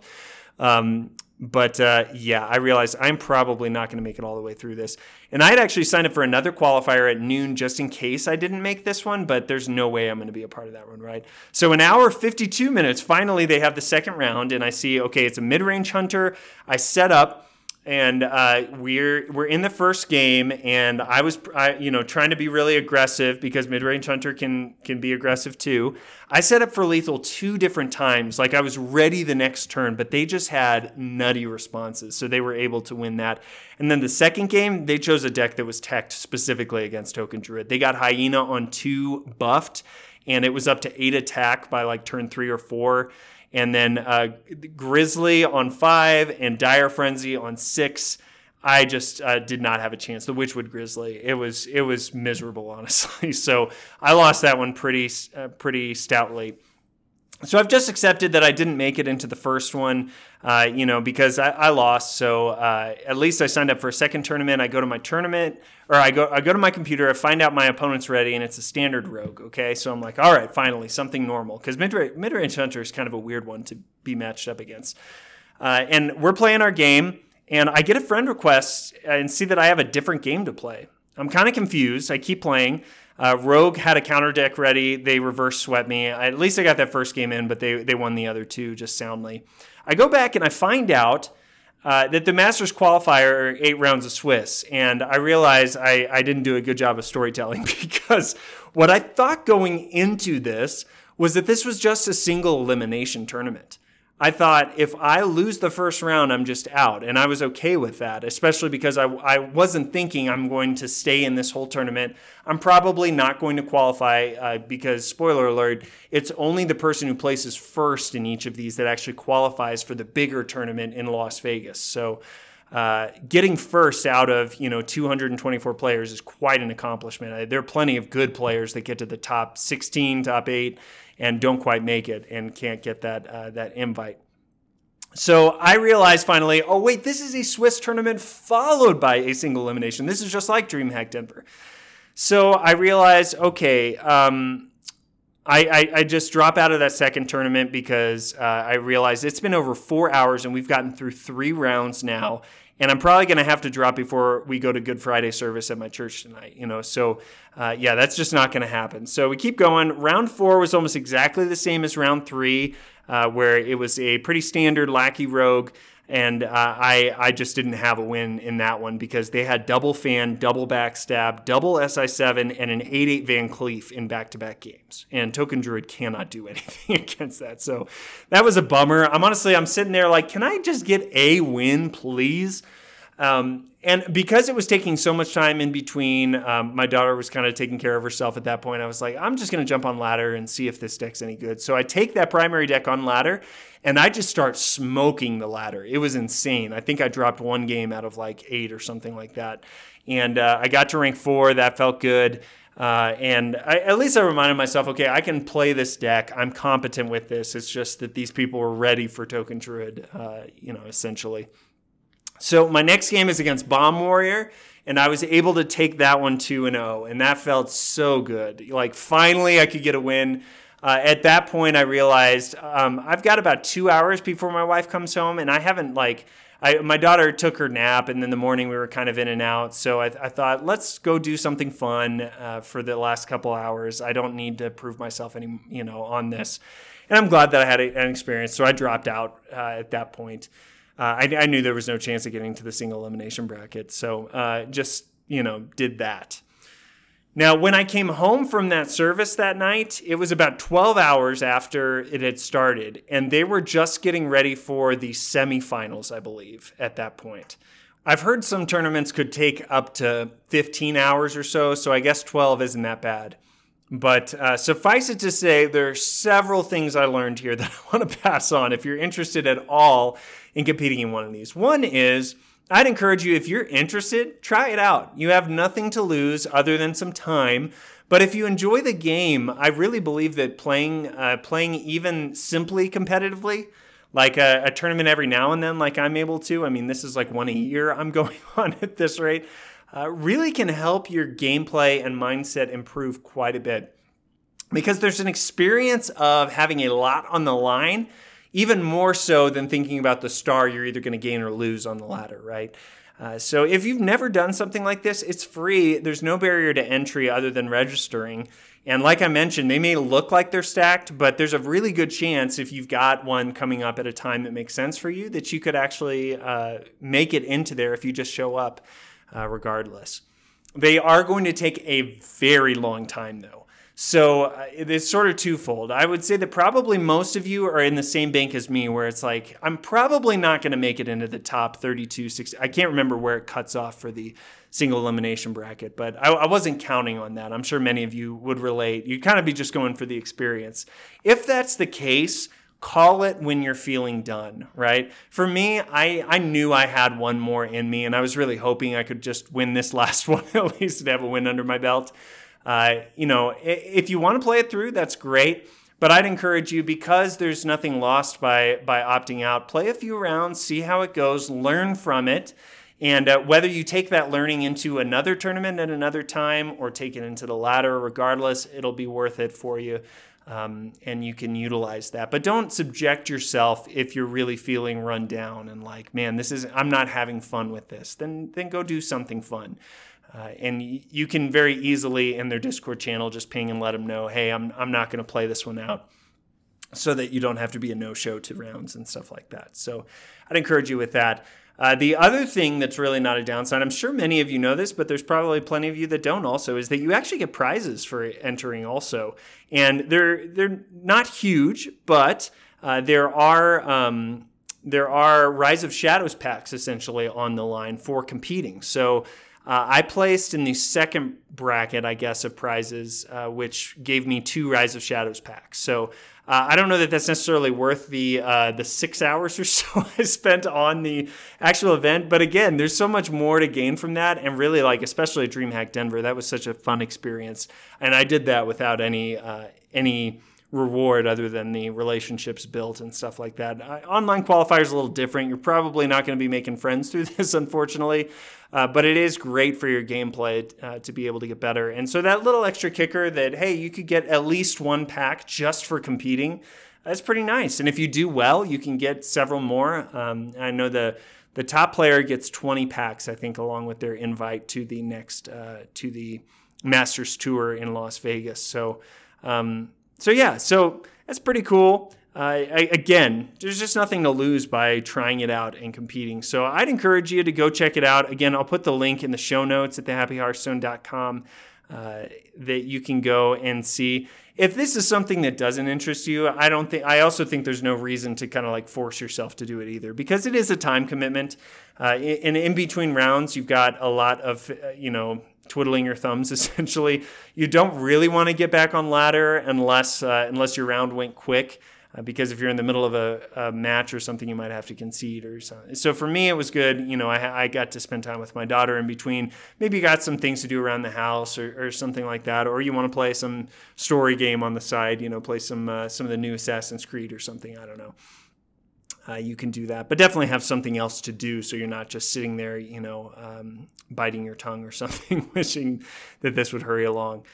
Um, but uh, yeah, I realized I'm probably not going to make it all the way through this. And I had actually signed up for another qualifier at noon just in case I didn't make this one, but there's no way I'm going to be a part of that one, right? So, an hour 52 minutes, finally, they have the second round, and I see, okay, it's a mid range hunter. I set up and uh, we're we're in the first game, and I was I, you know trying to be really aggressive because mid range hunter can can be aggressive too. I set up for lethal two different times, like I was ready the next turn, but they just had nutty responses, so they were able to win that. And then the second game, they chose a deck that was teched specifically against Token Druid. They got Hyena on two buffed, and it was up to eight attack by like turn three or four and then uh, Grizzly on five and Dire Frenzy on six. I just uh, did not have a chance. The Witchwood Grizzly, it was it was miserable, *laughs* honestly. So I lost that one pretty uh, pretty stoutly. So I've just accepted that I didn't make it into the first one, uh, you know, because I, I lost. So uh, at least I signed up for a second tournament. I go to my tournament, or I go I go to my computer. I find out my opponent's ready, and it's a standard rogue. Okay, so I'm like, all right, finally something normal, because mid range hunter is kind of a weird one to be matched up against. Uh, and we're playing our game, and I get a friend request and see that I have a different game to play. I'm kind of confused. I keep playing. Uh, Rogue had a counter deck ready. They reverse swept me. I, at least I got that first game in, but they, they won the other two just soundly. I go back and I find out uh, that the Masters qualifier are eight rounds of Swiss. And I realize I, I didn't do a good job of storytelling *laughs* because what I thought going into this was that this was just a single elimination tournament. I thought if I lose the first round, I'm just out. And I was okay with that, especially because I, I wasn't thinking I'm going to stay in this whole tournament. I'm probably not going to qualify uh, because, spoiler alert, it's only the person who places first in each of these that actually qualifies for the bigger tournament in Las Vegas. So, uh, getting first out of you know 224 players is quite an accomplishment. There are plenty of good players that get to the top 16, top eight, and don't quite make it and can't get that uh, that invite. So I realized finally, oh wait, this is a Swiss tournament followed by a single elimination. This is just like DreamHack Denver. So I realized, okay, um, I, I, I, just drop out of that second tournament because uh, I realized it's been over four hours and we've gotten through three rounds now, and I'm probably going to have to drop before we go to Good Friday service at my church tonight. You know, so uh, yeah, that's just not going to happen. So we keep going. Round four was almost exactly the same as round three, uh, where it was a pretty standard lackey rogue. And uh, I, I just didn't have a win in that one because they had double fan, double backstab, double SI7, and an 8 8 Van Cleef in back to back games. And Token Druid cannot do *laughs* anything against that. So that was a bummer. I'm honestly, I'm sitting there like, can I just get a win, please? Um, and because it was taking so much time in between, um, my daughter was kind of taking care of herself at that point. I was like, I'm just going to jump on ladder and see if this deck's any good. So I take that primary deck on ladder and I just start smoking the ladder. It was insane. I think I dropped one game out of like eight or something like that. And uh, I got to rank four. That felt good. Uh, and I, at least I reminded myself, okay, I can play this deck. I'm competent with this. It's just that these people were ready for Token Druid, uh, you know, essentially. So my next game is against Bomb Warrior and I was able to take that one 2 and 0 and that felt so good. Like finally I could get a win. Uh, at that point, I realized um, I've got about two hours before my wife comes home, and I haven't like. I, my daughter took her nap, and then the morning we were kind of in and out. So I, I thought, let's go do something fun uh, for the last couple hours. I don't need to prove myself any, you know, on this. And I'm glad that I had a, an experience. So I dropped out uh, at that point. Uh, I, I, knew there was no chance of getting to the single elimination bracket, so uh, just you know did that. Now, when I came home from that service that night, it was about 12 hours after it had started, and they were just getting ready for the semifinals, I believe, at that point. I've heard some tournaments could take up to 15 hours or so, so I guess 12 isn't that bad. But uh, suffice it to say, there are several things I learned here *laughs* that I want to pass on if you're interested at all in competing in one of these. One is I'd encourage you, if you're interested, try it out. You have nothing to lose other than some time. But if you enjoy the game, I really believe that playing uh, playing even simply competitively, like a, a, tournament every now and then, like I'm able to. I mean, this is like one a year *laughs* I'm going *laughs* on at this rate. Uh, really can help your gameplay and mindset improve quite a bit because there's an experience of having a lot on the line even more so than thinking about the star you're either going to gain or lose on the ladder, right? Uh, so if you've never done something like this, it's free. There's no barrier to entry other than registering. And like I mentioned, they may look like they're stacked, but there's a really good chance if you've got one coming up at a time that makes sense for you that you could actually uh, make it into there if you just show up uh, regardless. They are going to take a very long time though. So uh, it's sort of twofold. I would say that probably most of you are in the same bank as me, where it's like, I'm probably not going to make it into the top 32, 60. I can't remember where it cuts off for the single elimination bracket, but I, I wasn't counting on that. I'm sure many of you would relate. You'd kind of be just going for the experience. If that's the case, call it when you're feeling done, right? For me, I, I knew I had one more in me, and I was really hoping I could just win this *laughs* last one, at least to have a win under my belt. Uh, you know, if you want to play it through, that's great. But I'd encourage you because there's nothing lost by by opting out. Play a few rounds, see how it goes, learn from it, and uh, whether you take that learning into another tournament at another time or take it into the ladder, regardless, it'll be worth it for you. Um, and you can utilize that. But don't subject yourself if you're really feeling run down and like, man, this is I'm not having fun with this. Then then go do something fun. Uh, and you can very easily in their Discord channel just ping and let them know, hey, I'm, I'm not going to play this one out. so that you don't have to be a no show to rounds and stuff like that. So I'd encourage you with that. Uh, the other thing that's really not a downside, I'm sure many of you know this, but there's probably plenty of you that don't also, is that you actually get prizes for entering also. And they're, they're not huge, but uh, there are. Um, there are Rise of Shadows packs essentially on the line for competing. So uh, I placed in the second bracket, I guess, of prizes, uh, which gave me two Rise of Shadows packs. So uh, I don't know that that's necessarily worth the uh, the six *laughs* hours or so *laughs* I spent on the actual event, but again, there's so much more to gain from that, and really, like especially DreamHack Denver, that was such a fun experience, and I did that without any uh, any reward other than the relationships built and stuff like that. Online qualifier is a little different. You're probably not going to be making friends through *laughs* this, unfortunately, uh, but it is great for your gameplay uh, to be able to get better. And so that little extra kicker that hey, you could get at least one pack just for competing. That's pretty nice. And if you do well, you can get several more. Um, I know the the top player gets 20 packs, I think, along with their invite to the next uh, to the Masters Tour in Las Vegas. So. Um, so yeah, so that's pretty cool. I, again, there's just nothing to lose by trying it out and competing. So I'd encourage you to go check it out. Again, I'll put the link in the show notes at thehappyhearthstone.com uh, that you can go and see. If this is something that doesn't interest you, I don't think. I also think there's no reason to kind of like force yourself to do it either, because it is a time commitment. Uh, and in between rounds, you've got a lot of uh, you know twiddling your thumbs *laughs* essentially. You don't really want to get back on ladder unless uh, unless your round went quick. Uh, because if you're in the middle of a, a, match or something, you might have to concede or something. So for me, it was good. You know, I, I got to spend time with my daughter in between. Maybe you got some things to do around the house or, or something like that, or you want to play some story game on the side. You know, play some uh, some of the new Assassin's Creed or something. I don't know uh, you can do that. But definitely have something else to do so you're not just sitting there, you know, um, biting your tongue or *laughs* something, wishing that this would hurry along.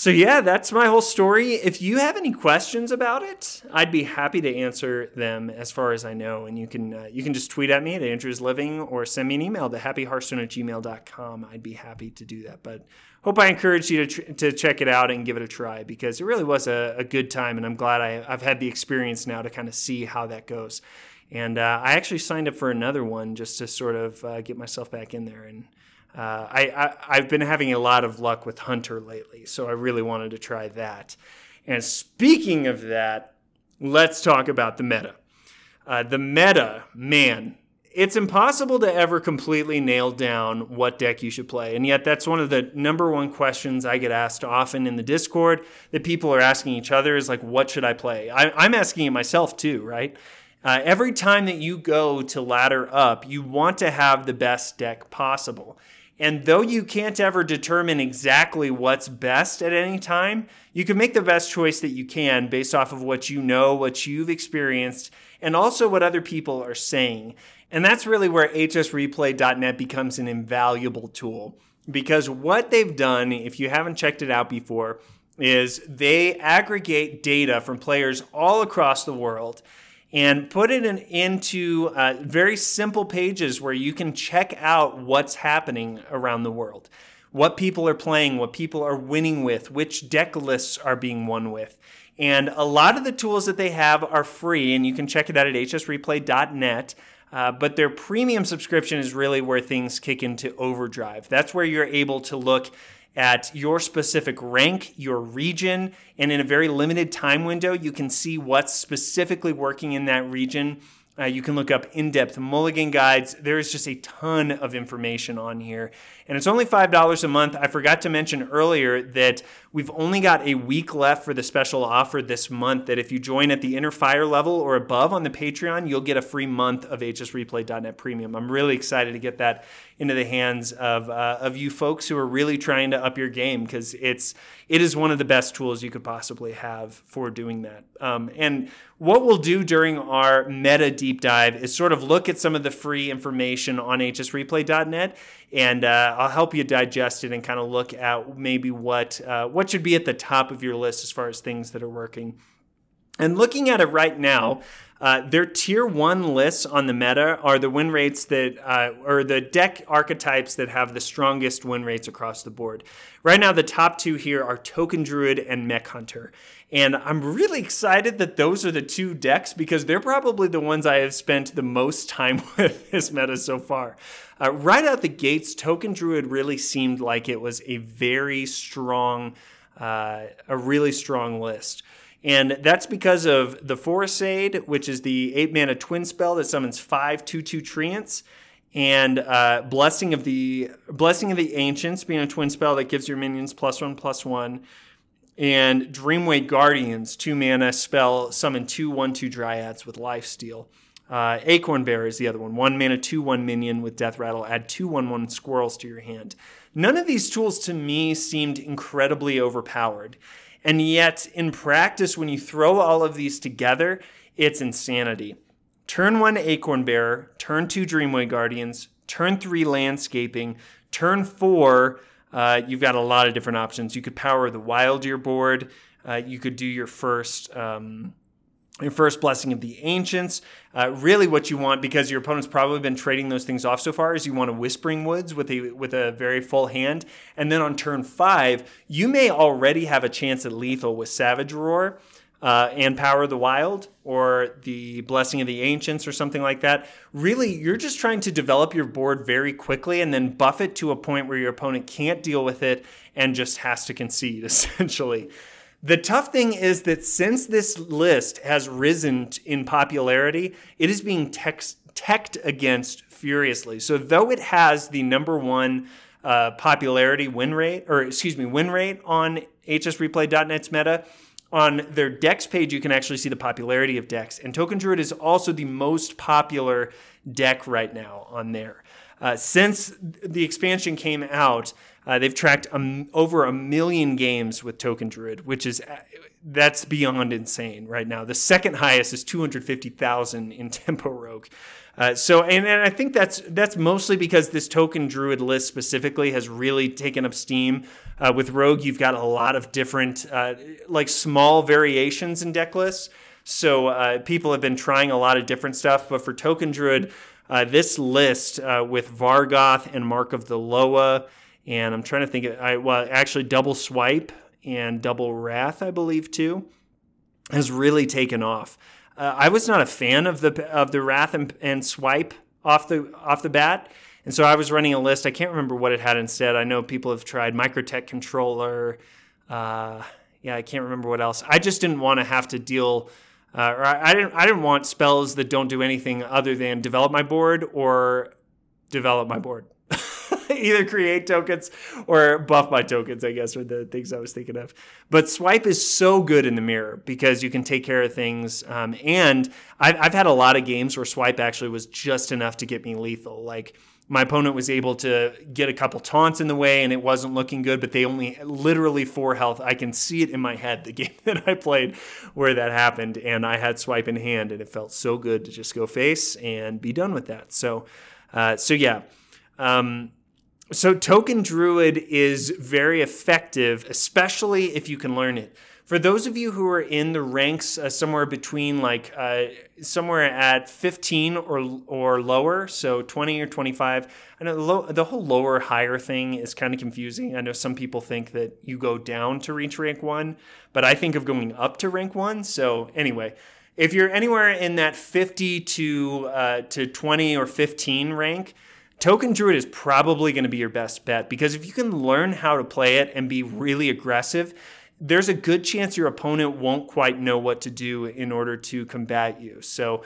So, yeah, that's my whole story. If you have any questions about it, I'd be happy to answer them as far as I know. And you can uh, you can just tweet at me at Andrew's Living or send me an email to happyhearthstone at gmail.com. I'd be happy to do that. But hope I encourage you to, tr- to check it out and give it a try because it really was a, a good time. And I'm glad I, have had the experience now to kind of see how that goes. And uh, I actually signed up for another one just to sort of uh, get myself back in there and uh, I, I, have been having a lot of luck with Hunter lately, so I really wanted to try that. And speaking of that, let's talk about the meta. Uh, the meta, man, it's impossible to ever completely nail down what deck you should play. And yet, that's one of the number one questions I get asked often in the Discord that people are asking each other is like, what should I play? I, am asking it myself too, right? Uh, every time that you go to ladder up, you want to have the best deck possible. And though you can't ever determine exactly what's best at any time, you can make the best choice that you can based off of what you know, what you've experienced, and also what other people are saying. And that's really where hsreplay.net becomes an invaluable tool. Because what they've done, if you haven't checked it out before, is they aggregate data from players all across the world and put it in, into uh, very simple pages where you can check out what's happening around the world. What people are playing, what people are winning with, which deck lists are being won with. And a lot of the tools that they have are free, and you can check it out at hsreplay.net. Uh, but their premium subscription is really where things kick into overdrive. That's where you're able to look at your specific rank, your region, and in a very limited time window, you can see what's specifically working in that region uh, you can look up in depth mulligan guides. There's just a ton of information on here. And it's only $5 a month. I forgot to mention earlier that we've only got a week left for the special offer this month. That if you join at the inner fire level or above on the Patreon, you'll get a free month of hsreplay.net premium. I'm really excited to get that into the hands of, uh, of you folks who are really trying to up your game because it's it is one of the best tools you could possibly have for doing that. Um, and what we'll do during our meta deep dive is sort of look at some of the free information on hsreplay.net and uh, I'll help you digest it and kind of look at maybe what uh, what should be at the top of your list as far as things that are working. And looking at it right now, Uh, their tier one lists on the meta are the win rates that, uh, or the deck archetypes that have the strongest win rates across the board. Right now, the top two here are Token Druid and Mech Hunter. And I'm really excited that those are the two decks because they're probably the ones I have spent the most time *laughs* with this meta so far. Uh, right out the gates, Token Druid really seemed like it was a very strong, uh, a really strong list. And that's because of the Forest's Aid, which is the 8 mana twin spell that summons 5 2 2 treants, and uh, Blessing of the Blessing of the Ancients being a twin spell that gives your minions plus 1 plus 1. And Dreamway Guardians, 2 mana spell, summon 2 1 2 dryads with lifesteal. Uh, Acorn Bear is the other one. 1 mana 2 1 minion with Death Rattle, add 2 1 1 squirrels to your hand. None of these tools to me seemed incredibly overpowered. And yet, in practice, when you throw all of these together, it's insanity. Turn one Acorn Bearer, turn two Dreamway Guardians, turn three Landscaping, turn four. Uh, you've got a lot of different options. You could power the Wild Year board. Uh, you could do your first um, your first blessing of the ancients. Uh, really, what you want, because your opponent's probably been trading those things off so far, is you want a Whispering Woods with a with a very full hand, and then on turn five, you may already have a chance at lethal with Savage Roar. Uh, and Power of the Wild or the Blessing of the Ancients or something like that. Really, you're just trying to develop your board very quickly and then buff it to a point where your opponent can't deal with it and just has to concede, *laughs* essentially. The tough thing is that since this list has risen in popularity, it is being teched against furiously. So though it has the number one uh, popularity win rate, or excuse me, win rate on hsreplay.net's meta, on their decks page, you can actually see the popularity of decks. And Token Druid is also the most popular deck right now on there. Uh, since the expansion came out, uh, they've tracked over a million games with Token Druid, which is uh, that's beyond insane right now. The second highest is 250,000 in *laughs* Tempo Rogue. Uh, so, and, and I think that's that's mostly because this Token Druid list specifically has really taken up steam. Uh, with Rogue, you've got a lot of different, uh, like small variations in deck lists. So uh, people have been trying a lot of different stuff. But for Token Druid, this list with Vargoth and Mark of the Loa and I'm trying to think. I well, actually, double swipe and double wrath, I believe, too, has really taken off. Uh, I was not a fan of the of the wrath and, and swipe off the off the bat, and so I was running a list. I can't remember what it had instead. I know people have tried Microtech controller. Uh, yeah, I can't remember what else. I just didn't want to have to deal. Uh, or I, I, didn't. I didn't want spells that don't do anything other than develop my board or develop my board. *laughs* either create tokens or buff my tokens, I guess, are the things I was thinking of. But swipe is so good in the mirror because you can take care of things. Um, and I've, I've had a lot of games where swipe actually was just enough to get me lethal. Like my opponent was able to get a couple taunts in the way and it wasn't looking good, but they only literally four health. I can see it in my head, the *laughs* game that I played where that happened. And I had swipe in hand and it felt so good to just go face and be done with that. So, uh, so yeah. Um, so, Token Druid is very effective, especially if you can learn it. For those of you who are in the ranks uh, somewhere between like uh, somewhere at 15 or or lower, so 20 or 25, I know the, low, the whole lower higher thing is kind of confusing. I know some people think that you go down to reach rank one, but I think of going up to rank one. So anyway, if you're anywhere in that 50 to uh, to 20 or 15 rank, Token Druid is probably going to be your best bet because if you can learn how to play it and be really aggressive, there's a good chance your opponent won't quite know what to do in order to combat you. So,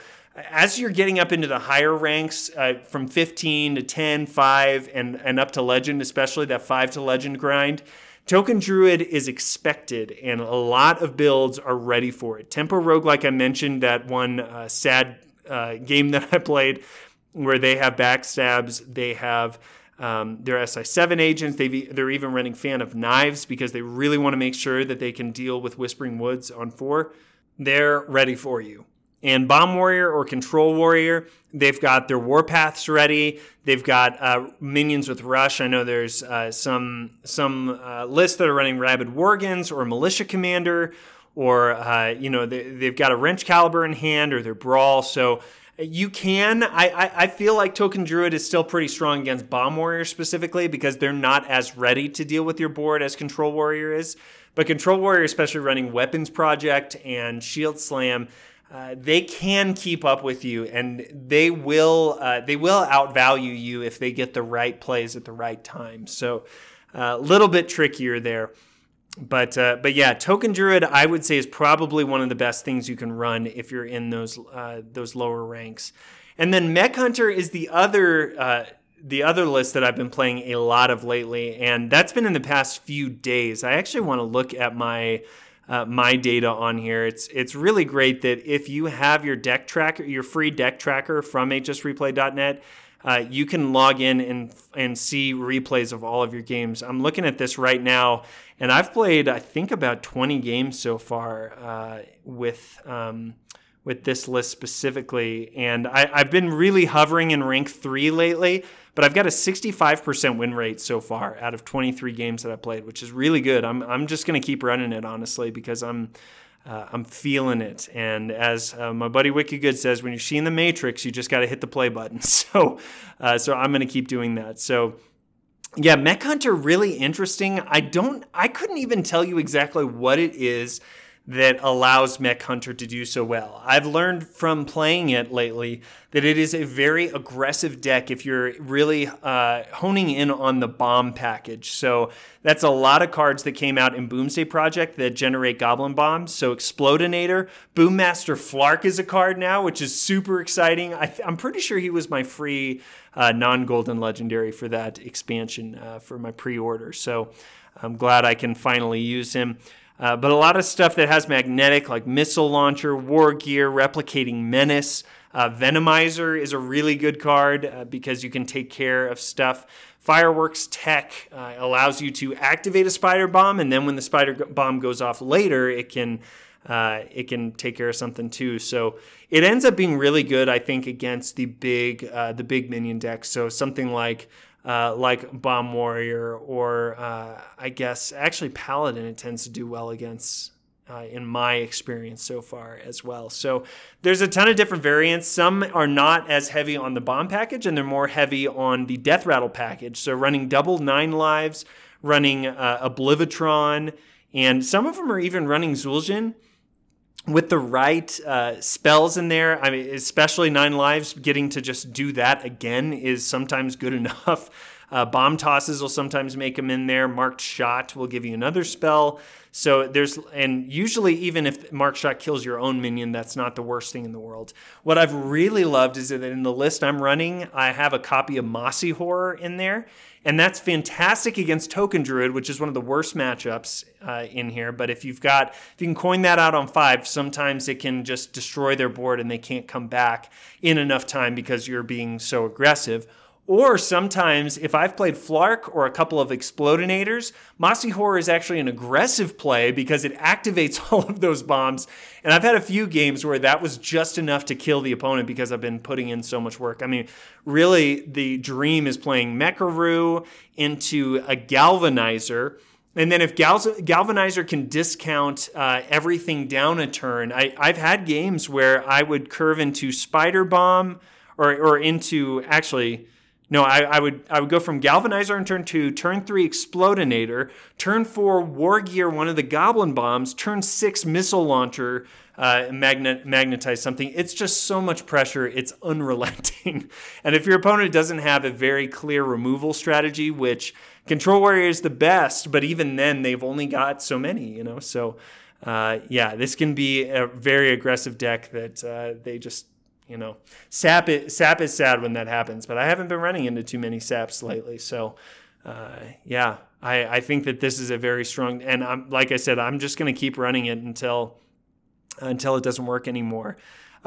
as you're getting up into the higher ranks uh, from 15 to 10, 5, and, and up to legend, especially that 5 to legend grind, Token Druid is expected, and a lot of builds are ready for it. Tempo Rogue, like I mentioned, that one uh, sad uh, game *laughs* that I played, where they have backstabs, they have um, their SI7 agents. they they're even running Fan of Knives because they really want to make sure that they can deal with Whispering Woods on four. They're ready for you. And Bomb Warrior or Control Warrior, they've got their Warpaths ready. They've got uh, minions with Rush. I know there's uh, some some uh, lists that are running Rabid Worgens or Militia Commander or uh, you know they, have got a Wrenchcalibur in hand or their brawl. So you can. I, I, I feel like Token Druid is still pretty strong against Bomb Warrior specifically because they're not as ready to deal with your board as Control Warrior is. But Control Warrior, especially running Weapons Project and Shield Slam, uh, they can keep up with you, and they will uh, they will outvalue you if they get the right plays at the right time. So a uh, little bit trickier there but uh, but yeah, Token Druid I would say is probably one of the best things you can run if you're in those uh, those lower ranks. And then Mech Hunter is the other uh, the other list that I've been playing a lot of lately, and that's been in the past few days. I actually want to look at my uh, my data on here. It's it's really great that if you have your deck tracker, your free deck tracker from hsreplay.net, uh, you can log in and and see replays of all of your games. I'm looking at this right now, and I've played I think about 20 games so far uh, with. Um, with this list specifically, and I, I've been really hovering in rank three lately, but I've got a 65% win rate so far out of 23 games that I played, which is really good. I'm, I'm just going to keep running it honestly because I'm uh, I'm feeling it. And as uh, my buddy Wicked Good says, when you're seeing the Matrix, you just got to hit the play button. *laughs* So, uh, so I'm going to keep doing that. So, yeah, Mech Hunter really interesting. I don't, I couldn't even tell you exactly what it is that allows Mech Hunter to do so well. I've learned from playing it lately that it is a very aggressive deck if you're really uh, honing in on the bomb package. So that's a lot of cards that came out in Boomsday Project that generate Goblin Bombs. So Explodinator, Boommaster Flark is a card now, which is super exciting. I am pretty sure he was my free uh, non-golden legendary for that expansion uh, for my pre-order. So I'm glad I can finally use him. Uh, but a lot of stuff that has magnetic, like missile launcher, war gear, replicating menace. Uh, Venomizer is a really good card uh, because you can take care of stuff. Fireworks Tech uh, allows you to activate a spider bomb, and then when the spider bomb goes off later, it can uh, it can take care of something too. So it ends up being really good, I think, against the big uh, the big minion decks. So something like uh, like Bomb Warrior or uh, I guess actually Paladin it tends to do well against uh, in my experience so far as well. So there's a ton of different variants. Some are not as heavy on the bomb package and they're more heavy on the death rattle package. So running double nine lives, running uh, Oblivitron, and some of them are even running Zul'jin with the right uh, spells in there, I mean, especially Nine Lives, getting to just do that again is sometimes good *laughs* enough. Uh, bomb tosses will sometimes make them in there. Marked shot will give you another spell. So there's, and usually even if marked shot kills your own minion, that's not the worst thing in the world. What I've really loved is that in the list I'm running, I have a copy of Mossy Horror in there. And that's fantastic against Token Druid, which is one of the worst matchups uh, in here. But if you've got, if you can coin that out on five, sometimes it can just destroy their board and they can't come back in enough time because you're being so aggressive. Or sometimes, if I've played Flark or a couple of Explodinators, Mossy Horror is actually an aggressive play because it activates *laughs* all of those bombs. And I've had a few games where that was just enough to kill the opponent because I've been putting in so much work. I mean, really, the dream is playing Mecharoo into a Galvanizer. And then if Gal- Galvanizer can discount uh, everything down a turn, I, I've had games where I would curve into Spider Bomb or, or into actually no, I, I, would I would go from Galvanizer in turn two, turn three Explodinator, turn four War Gear, one of the Goblin Bombs, turn six Missile Launcher, uh, magnet, magnetize something. It's just so much pressure. It's *laughs* unrelenting. and if your opponent doesn't have a very clear removal strategy, which Control Warrior is the best, but even then they've only got so many, you know. So uh, yeah, this can be a very aggressive deck that uh, they just you know, sap it, sap is sad when that happens, but I haven't been running into too many saps lately. So, uh, yeah, I, I think that this is a very strong, and I'm, like I said, I'm just going to keep running it until, until it doesn't work anymore.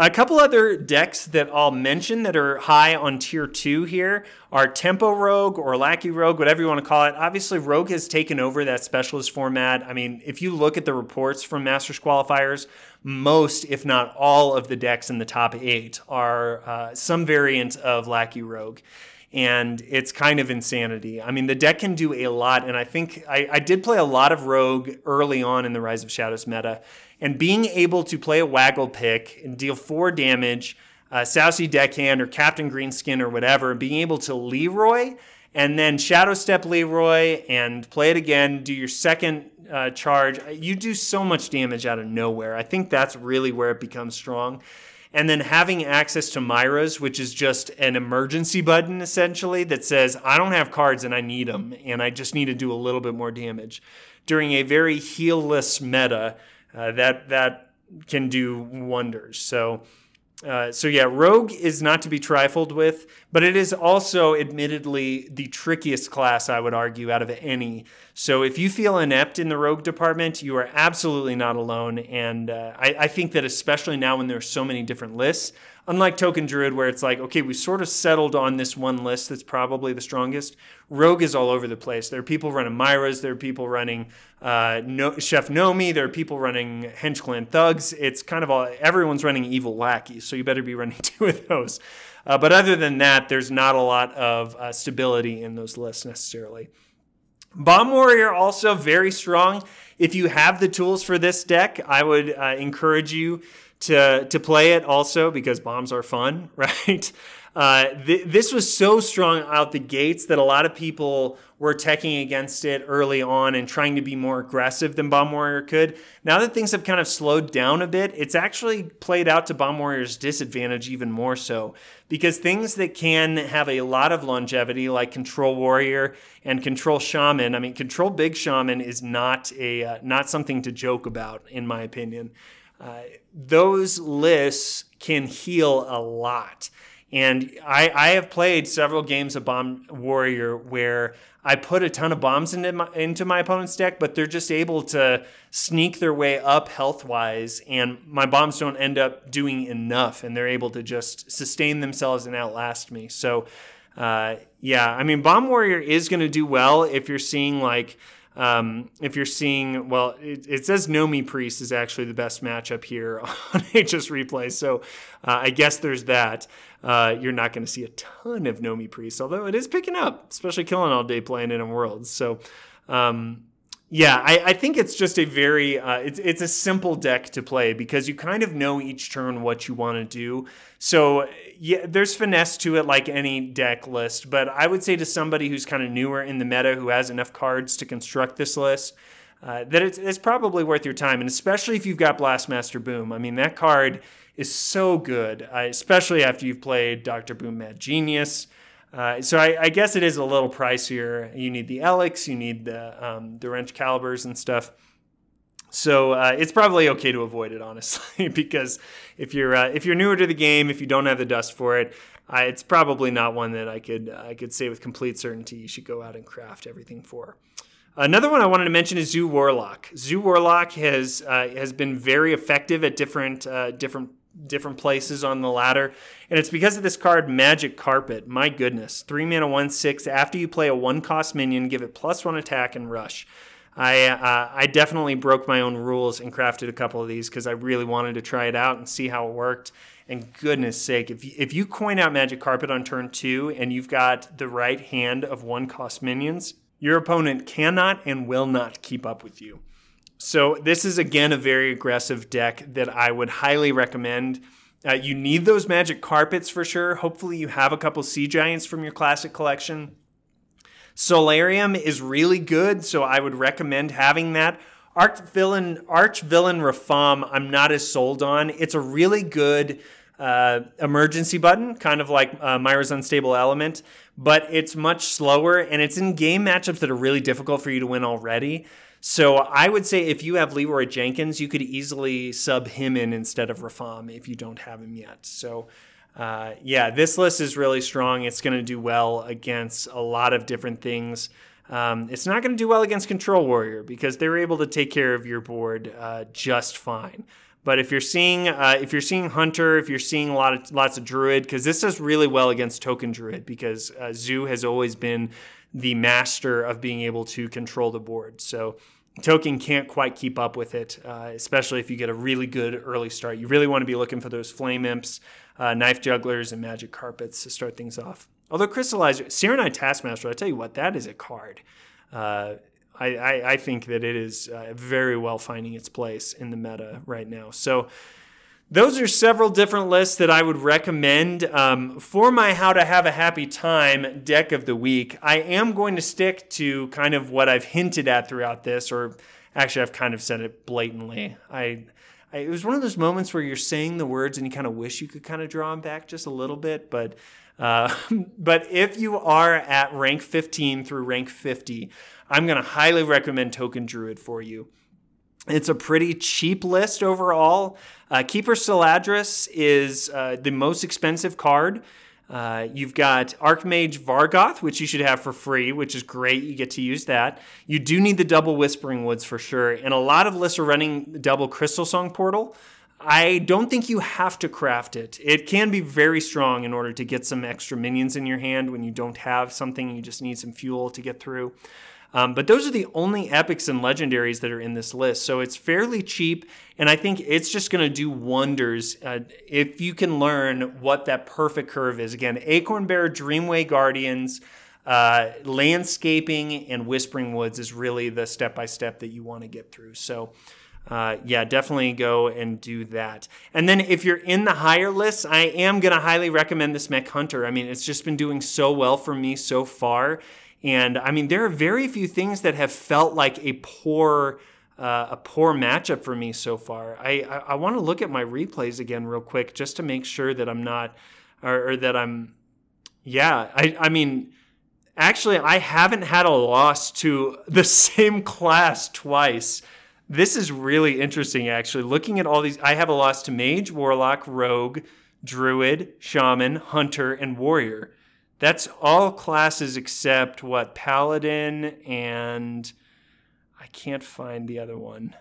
A couple other decks that I'll mention that are high on tier two here are Tempo Rogue or Lackey Rogue, whatever you want to call it. Obviously, Rogue has taken over that specialist format. I mean, if you look at the reports from Masters qualifiers, most, if not all, of the decks in the top eight are uh, some variant of Lackey Rogue and it's kind of insanity. I mean, the deck can do a lot, and I think I, I, did play a lot of Rogue early on in the Rise of Shadows meta, And being able to play a waggle pick and deal four damage, uh, Southsea Deckhand or Captain Greenskin or whatever, being able to Leroy and then Shadow Step Leroy and play it again, do your second uh, charge. You do so much damage out of nowhere. I think that's really where it becomes strong. And then having access to Myra's, which is just an emergency button essentially that says, I don't have cards and I need them, and I just need to do a little bit more damage. During a very healless meta, uh, that, that can do wonders. So, uh, so yeah, Rogue is not to be trifled with, but it is also admittedly the trickiest class I would argue out of any. So if you feel inept in the Rogue department, you are absolutely not alone. And uh, I, I think that especially now when there's so many different lists, Unlike Token Druid, where it's like, okay, we sort of settled on this one list that's probably the strongest. Rogue is all over the place. There are people running Myras. There are people running uh, no, Chef Nomi. There are people running Hench Clan Thugs. It's kind of all, everyone's running evil lackeys, so you better be running *laughs* two of those. Uh, but other than that, there's not a lot of uh, stability in those lists necessarily. Bomb Warrior also very strong. If you have the tools for this deck, I would uh, encourage you to to play it also because bombs are fun, *laughs* right? Uh, th- this was so strong out the gates that a lot of people were teching against it early on and trying to be more aggressive than Bomb Warrior could. Now that things have kind of slowed down a bit, it's actually played out to Bomb Warrior's disadvantage even more so because things that can have a lot of longevity, like Control Warrior and Control Shaman, I mean, Control Big Shaman is not a uh, not something to joke about, in my opinion. Uh, those lists can heal a lot. And I, I have played several games of Bomb Warrior where I put a ton of bombs into my, into my opponent's deck, but they're just able to sneak their way up health wise, and my bombs don't end up doing enough, and they're able to just sustain themselves and outlast me. So, uh, yeah, I mean, Bomb Warrior is going to do well if you're seeing like um, if you're seeing, well, it, it, says Nomi Priest is actually the best matchup here *laughs* on HS Replay. So uh, I guess there's that. Uh, you're not going to see a ton of Nomi Priest, although it is picking up, especially killing all day playing in a world. So um, yeah, I, I, think it's just a very uh, it's it's a simple deck to play because you kind of know each turn what you want to do. So yeah, there's finesse to it like any deck list, but I would say to somebody who's kind of newer in the meta who has enough cards to construct this list. Uh, that it's, it's probably worth your time, and especially if you've got Blastmaster Boom. I mean, that card is so good, uh, especially after you've played Doctor Boom Mad Genius. Uh, so I, I, guess it is a little pricier. You need the Elekks, you need the um, the Wrenchcaliburs and stuff. So uh, it's probably okay to avoid it, *laughs* honestly, because if you're uh, if you're newer to the game, if you don't have the dust for it, it's probably not one that I could I could say with complete certainty you should go out and craft everything for. Another one I wanted to mention is Zoo Warlock. Zoo Warlock has uh, has been very effective at different uh, different different places on the ladder. And it's because of this card, Magic Carpet. My goodness. Three mana, one, six. After you play a one cost minion, give it plus one attack and rush. I, uh, I definitely broke my own rules and crafted a couple of these because I really wanted to try it out and see how it worked. And goodness sake, if you, if you coin out Magic Carpet on turn two and you've got the right hand of one cost minions, your opponent cannot and will not keep up with you. So this is again a very aggressive deck that I would highly recommend. Uh, you need those magic carpets for sure. Hopefully, you have a couple sea giants from your classic collection. Solarium is really good, so I would recommend having that. Arch villain, Arch villain Rafaam, I'm not as sold on. It's a really good uh, emergency button, kind of like uh, Myra's Unstable Element, but it's much slower and it's in game matchups that are really difficult for you to win already. So I would say if you have Leroy Jenkins, you could easily sub him in instead of Rafaam if you don't have him yet. So uh, yeah, this list is really strong. It's going to do well against a lot of different things. Um, it's not going to do well against Control Warrior because they're able to take care of your board uh, just fine. But if you're seeing uh, if you're seeing Hunter, if you're seeing a lot of lots of Druid, because this does really well against Token Druid, because uh, Zoo has always been the master of being able to control the board. So Token can't quite keep up with it, uh, especially if you get a really good early start. You really want to be looking for those flame imps, uh, knife jugglers, and magic carpets to start things off. Although Crystallizer, Serenite Taskmaster, I tell you what, that is a card. Uh, I, I, I think that it is uh, very well finding its place in the meta right now. So those are several different lists that I would recommend um, for my How to Have a Happy Time deck of the week. I am going to stick to kind of what I've hinted at throughout this, or actually, I've kind of said it blatantly. I, I it was one of those moments where you're saying the words and you kind of wish you could kind of draw them back just a little bit, but. Uh, *laughs* but if you are at rank 15 through rank 50, I'm going to highly recommend Token Druid for you. It's a pretty cheap list overall. Uh, Keeper Stalladris is uh, the most expensive card. Uh, you've got Archmage Vargoth, which you should have for free, which is great. You get to use that. You do need the double Whispering Woods for sure. And a lot of lists are running double Crystal Song Portal. I don't think you have to craft it. It can be very strong in order to get some extra minions in your hand when you don't have something, you just need some fuel to get through. Um, but those are the only epics and legendaries that are in this list. So it's fairly cheap, and I think it's just going to do wonders uh, if you can learn what that perfect curve is. Again, Acorn Bear, Dreamway Guardians, uh, landscaping, and Whispering Woods is really the step by step that you want to get through. So. Uh, yeah, definitely go and do that. And then if you're in the higher lists, I am going to highly recommend this Mech Hunter. I mean, it's just been doing so well for me so far. And I mean, there are very few things that have felt like a poor. Uh, a poor matchup for me so far. I, I, I want to look at my replays again real quick just to make sure that I'm not, or, or that I'm, yeah. I, I mean, actually, I haven't had a loss to the *laughs* same class twice. This is really interesting, actually. Looking at all these, I have a loss to Mage, Warlock, Rogue, Druid, Shaman, Hunter, and Warrior. That's all classes except what Paladin and I can't find the other one.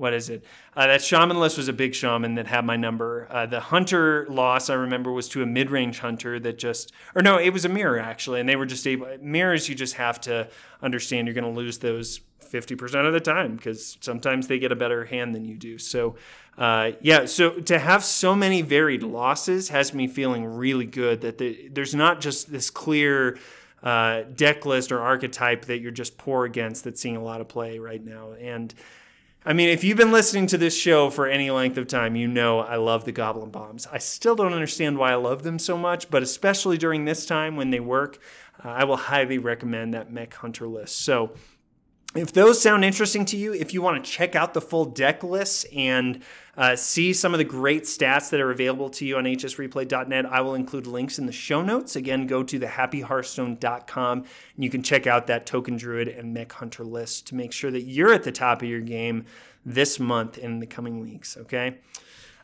What is it? Uh, that shaman list was a big shaman that had my number. Uh, the hunter loss I remember was to a mid-range hunter that just, or no, it was a mirror actually, and they were just able. Mirrors, you just have to understand you're going to lose those 50% of the time because sometimes they get a better hand than you do. So, uh, yeah, so to have so many varied losses has me feeling really good that the, there's not just this clear uh, deck list or archetype that you're just poor against that's seeing a lot of play right now. And I mean, if you've been listening to this show for any length of time, you know I love the Goblin Bombs. I still don't understand why I love them so much, but especially during this time when they work, uh, I will highly recommend that Mech Hunter list. So, if those sound interesting to you, if you want to check out the full deck list and uh, see some of the great stats that are available to you on hsreplay.net, I will include links in the show notes. Again, go to thehappyhearthstone.com and you can check out that Token Druid and Mech Hunter list to make sure that you're at the top of your game this month in the coming weeks, okay?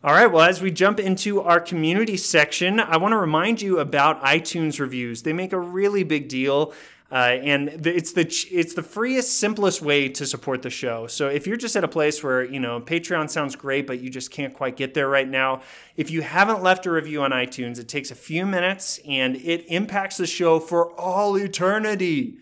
All right, well, as we jump into our community section, I want to remind you about iTunes reviews. They make a really big deal. Uh, and it's the it's the freest, simplest way to support the show. So if you're just at a place where you know Patreon sounds great, but you just can't quite get there right now, if you haven't left a review on iTunes, it takes a few minutes and it impacts the show for all eternity,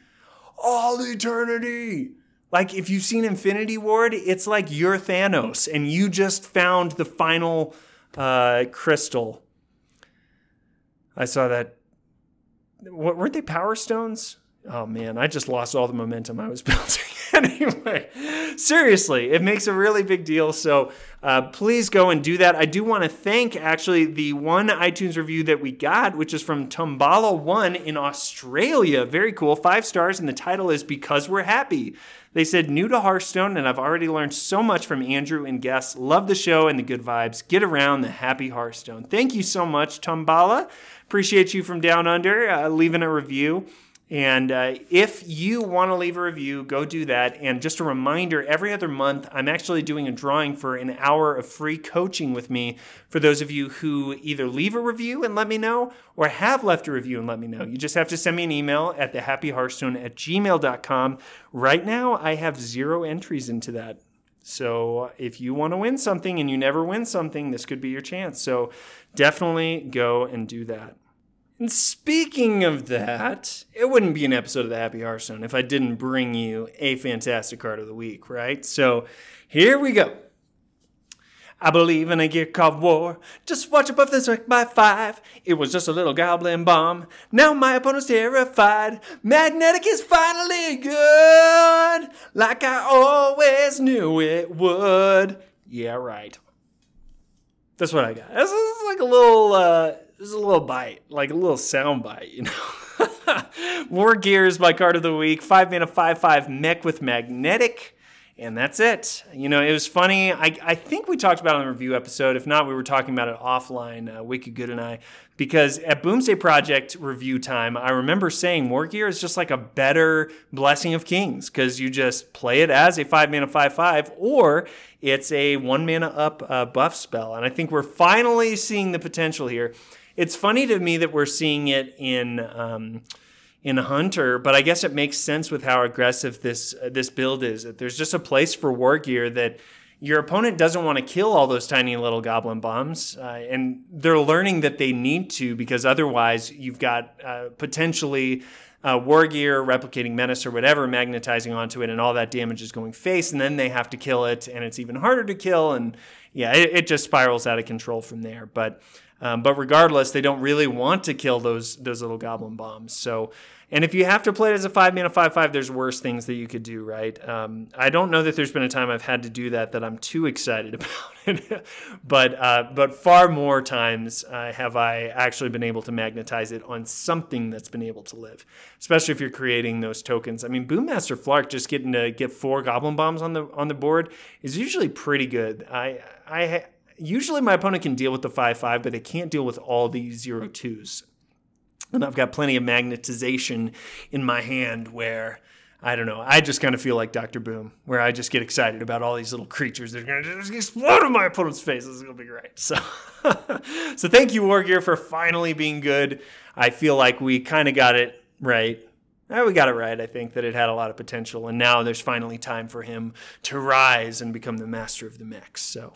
all eternity. Like if you've seen Infinity War, it's like you're Thanos and you just found the final uh, crystal. I saw that. What weren't they Power Stones? Oh man, I just lost all the momentum I was *laughs* building. anyway, seriously, it makes a really big deal. So uh, please go and do that. I do want to thank actually the one iTunes review that we got, which is from Tumbala One in Australia. Very cool, five stars, and the title is Because We're Happy. They said, new to Hearthstone, and I've already learned so much from Andrew and guests. Love the show and the good vibes. Get around the happy Hearthstone. Thank you so much, Tumbala. Appreciate you from down under uh, leaving a review. And uh, if you want to leave a review, go do that. And just a reminder every other month, I'm actually doing a drawing for an hour of free coaching with me for those of you who either leave a review and let me know or have left a review and let me know. You just have to send me an email at thehappyhearthstone at gmail.com. Right now, I have zero entries into that. So if you want to win something and you never win something, this could be your chance. So definitely go and do that. And speaking of that, it wouldn't be an episode of the Happy Hearthstone if I didn't bring you a fantastic card of the week, right? So here we go. I believe in a gear called war. Just watch above the strike by five. It was just a little goblin bomb. Now my opponent's terrified. Magnetic is finally good, like I always knew it would. Yeah, right. That's what I got. This is like a little, uh, is a little bite, like a little sound bite, you know. *laughs* War Gears, my card of the week. Five mana, five five mech with magnetic. And that's it. You know, it was funny. I, I think we talked about it on the review episode. If not, we were talking about it offline, uh, Wicked Good and I, because at Boomsday Project review time, I remember saying War Gear is just like a better Blessing of Kings because you just play it as a five mana five five, or it's a one mana up uh, buff spell. And I think we're finally seeing the potential here. It's funny to me that we're seeing it in. Um, in Hunter, but I guess it makes sense with how aggressive this uh, this build is. That there's just a place for war gear that your opponent doesn't want to kill all those tiny little goblin bombs, uh, and they're learning that they need to because otherwise you've got uh, potentially uh, war gear, replicating menace, or whatever magnetizing onto it, and all that damage is going face, and then they have to kill it, and it's even harder to kill, and yeah, it, it just spirals out of control from there. But um, but regardless, they don't really want to kill those those little goblin bombs. So and if you have to play it as a five mana five five, there's worse things that you could do, right? Um, I don't know that there's been a time I've had to do that that I'm too excited *laughs* about it, but uh, but far more times uh, have I actually been able to magnetize it on something that's been able to live, especially if you're creating those tokens. I mean, Boommaster Flark just getting to get four Goblin Bombs on the on the board is usually pretty good. I I usually my opponent can deal with the five five, but they can't deal with all these zero twos. And I've got plenty of magnetization in my hand where I don't know. I just kind of feel like Dr. Boom, where I just get excited about all these little creatures that are going to just explode in my opponent's face. This is going to be great. So, *laughs* so thank you, Wargear, for finally being good. I feel like we kind of got it right. Eh, we got it right. I think that it had a lot of potential, and now there's finally time for him to rise and become the master of the mix. So,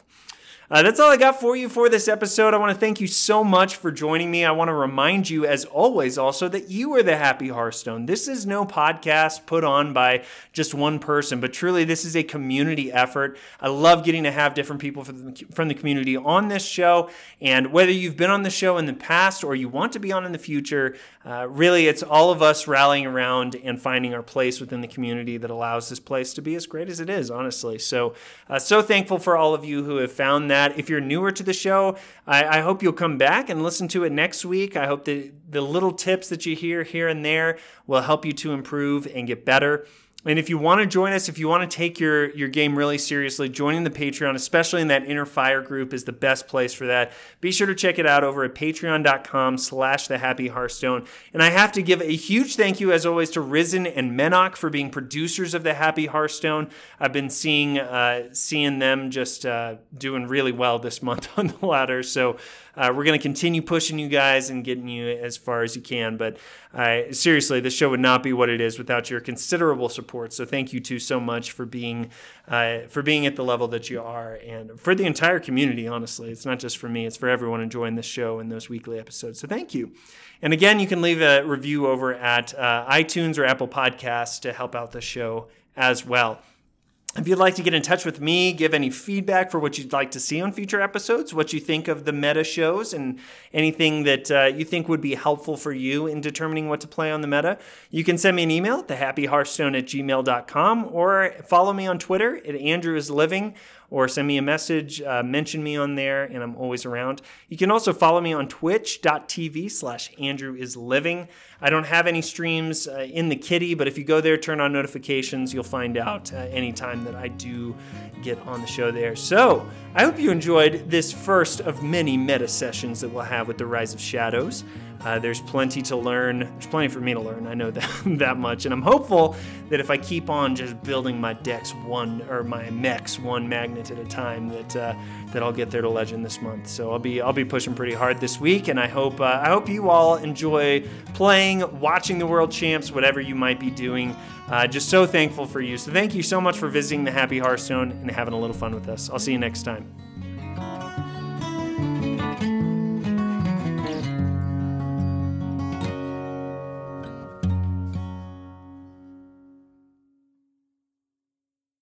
uh, that's all I got for you for this episode. I want to thank you so much for joining me. I want to remind you, as always, also that you are the happy Hearthstone. This is no podcast put on by just one person, but truly, this is a community effort. I love getting to have different people from the, from the community on this show. And whether you've been on the show in the past or you want to be on in the future, uh, really, it's all of us rallying around and finding our place within the community that allows this place to be as great as it is, honestly. So, uh, so thankful for all of you who have found that that. If you're newer to the show, I, I hope you'll come back and listen to it next week. I hope that the little tips that you hear here and there will help you to improve and get better. And if you want to join us, if you want to take your, your game really seriously, joining the Patreon, especially in that inner fire group, is the best place for that. Be sure to check it out over at patreon.com slash the happy hearthstone. And I have to give a huge thank you, as always, to Risen and Menok for being producers of the happy hearthstone. I've been seeing uh, seeing them just uh, doing really well this month *laughs* on the ladder. So uh, we're going to continue pushing you guys and getting you as far as you can. But uh, seriously, this show would not be what it is without your considerable support. So thank you two so much for being uh, for being at the level that you are, and for the entire community. Honestly, it's not just for me; it's for everyone enjoying this show and those weekly episodes. So thank you. And again, you can leave a review over at uh, iTunes or Apple Podcasts to help out the show as well. If you'd like to get in touch with me, give any feedback for what you'd like to see on future episodes, what you think of the meta shows, and anything that uh, you think would be helpful for you in determining what to play on the meta, you can send me an email at thehappyhearthstone at gmail.com or follow me on Twitter at Andrew is Living or send me a message, uh, mention me on there, and I'm always around. You can also follow me on twitch.tv slash Andrew is Living. I don't have any streams uh, in the kitty, but if you go there, turn on notifications, you'll find out uh, anytime that I do get on the show there. So I hope you enjoyed this first of many meta sessions that we'll have with the Rise of Shadows. Uh, there's plenty to learn. There's plenty for me to learn. I know *laughs* that that much, and I'm hopeful that if I keep on just building my decks one or my mechs one magnet at a time, that uh, that I'll get there to legend this month. So I'll be I'll be pushing pretty hard this week, and I hope uh, I hope you all enjoy playing, watching the World Champs, whatever you might be doing. Uh, just so thankful for you. So thank you so much for visiting the Happy Hearthstone and having a little fun with us. I'll see you next time.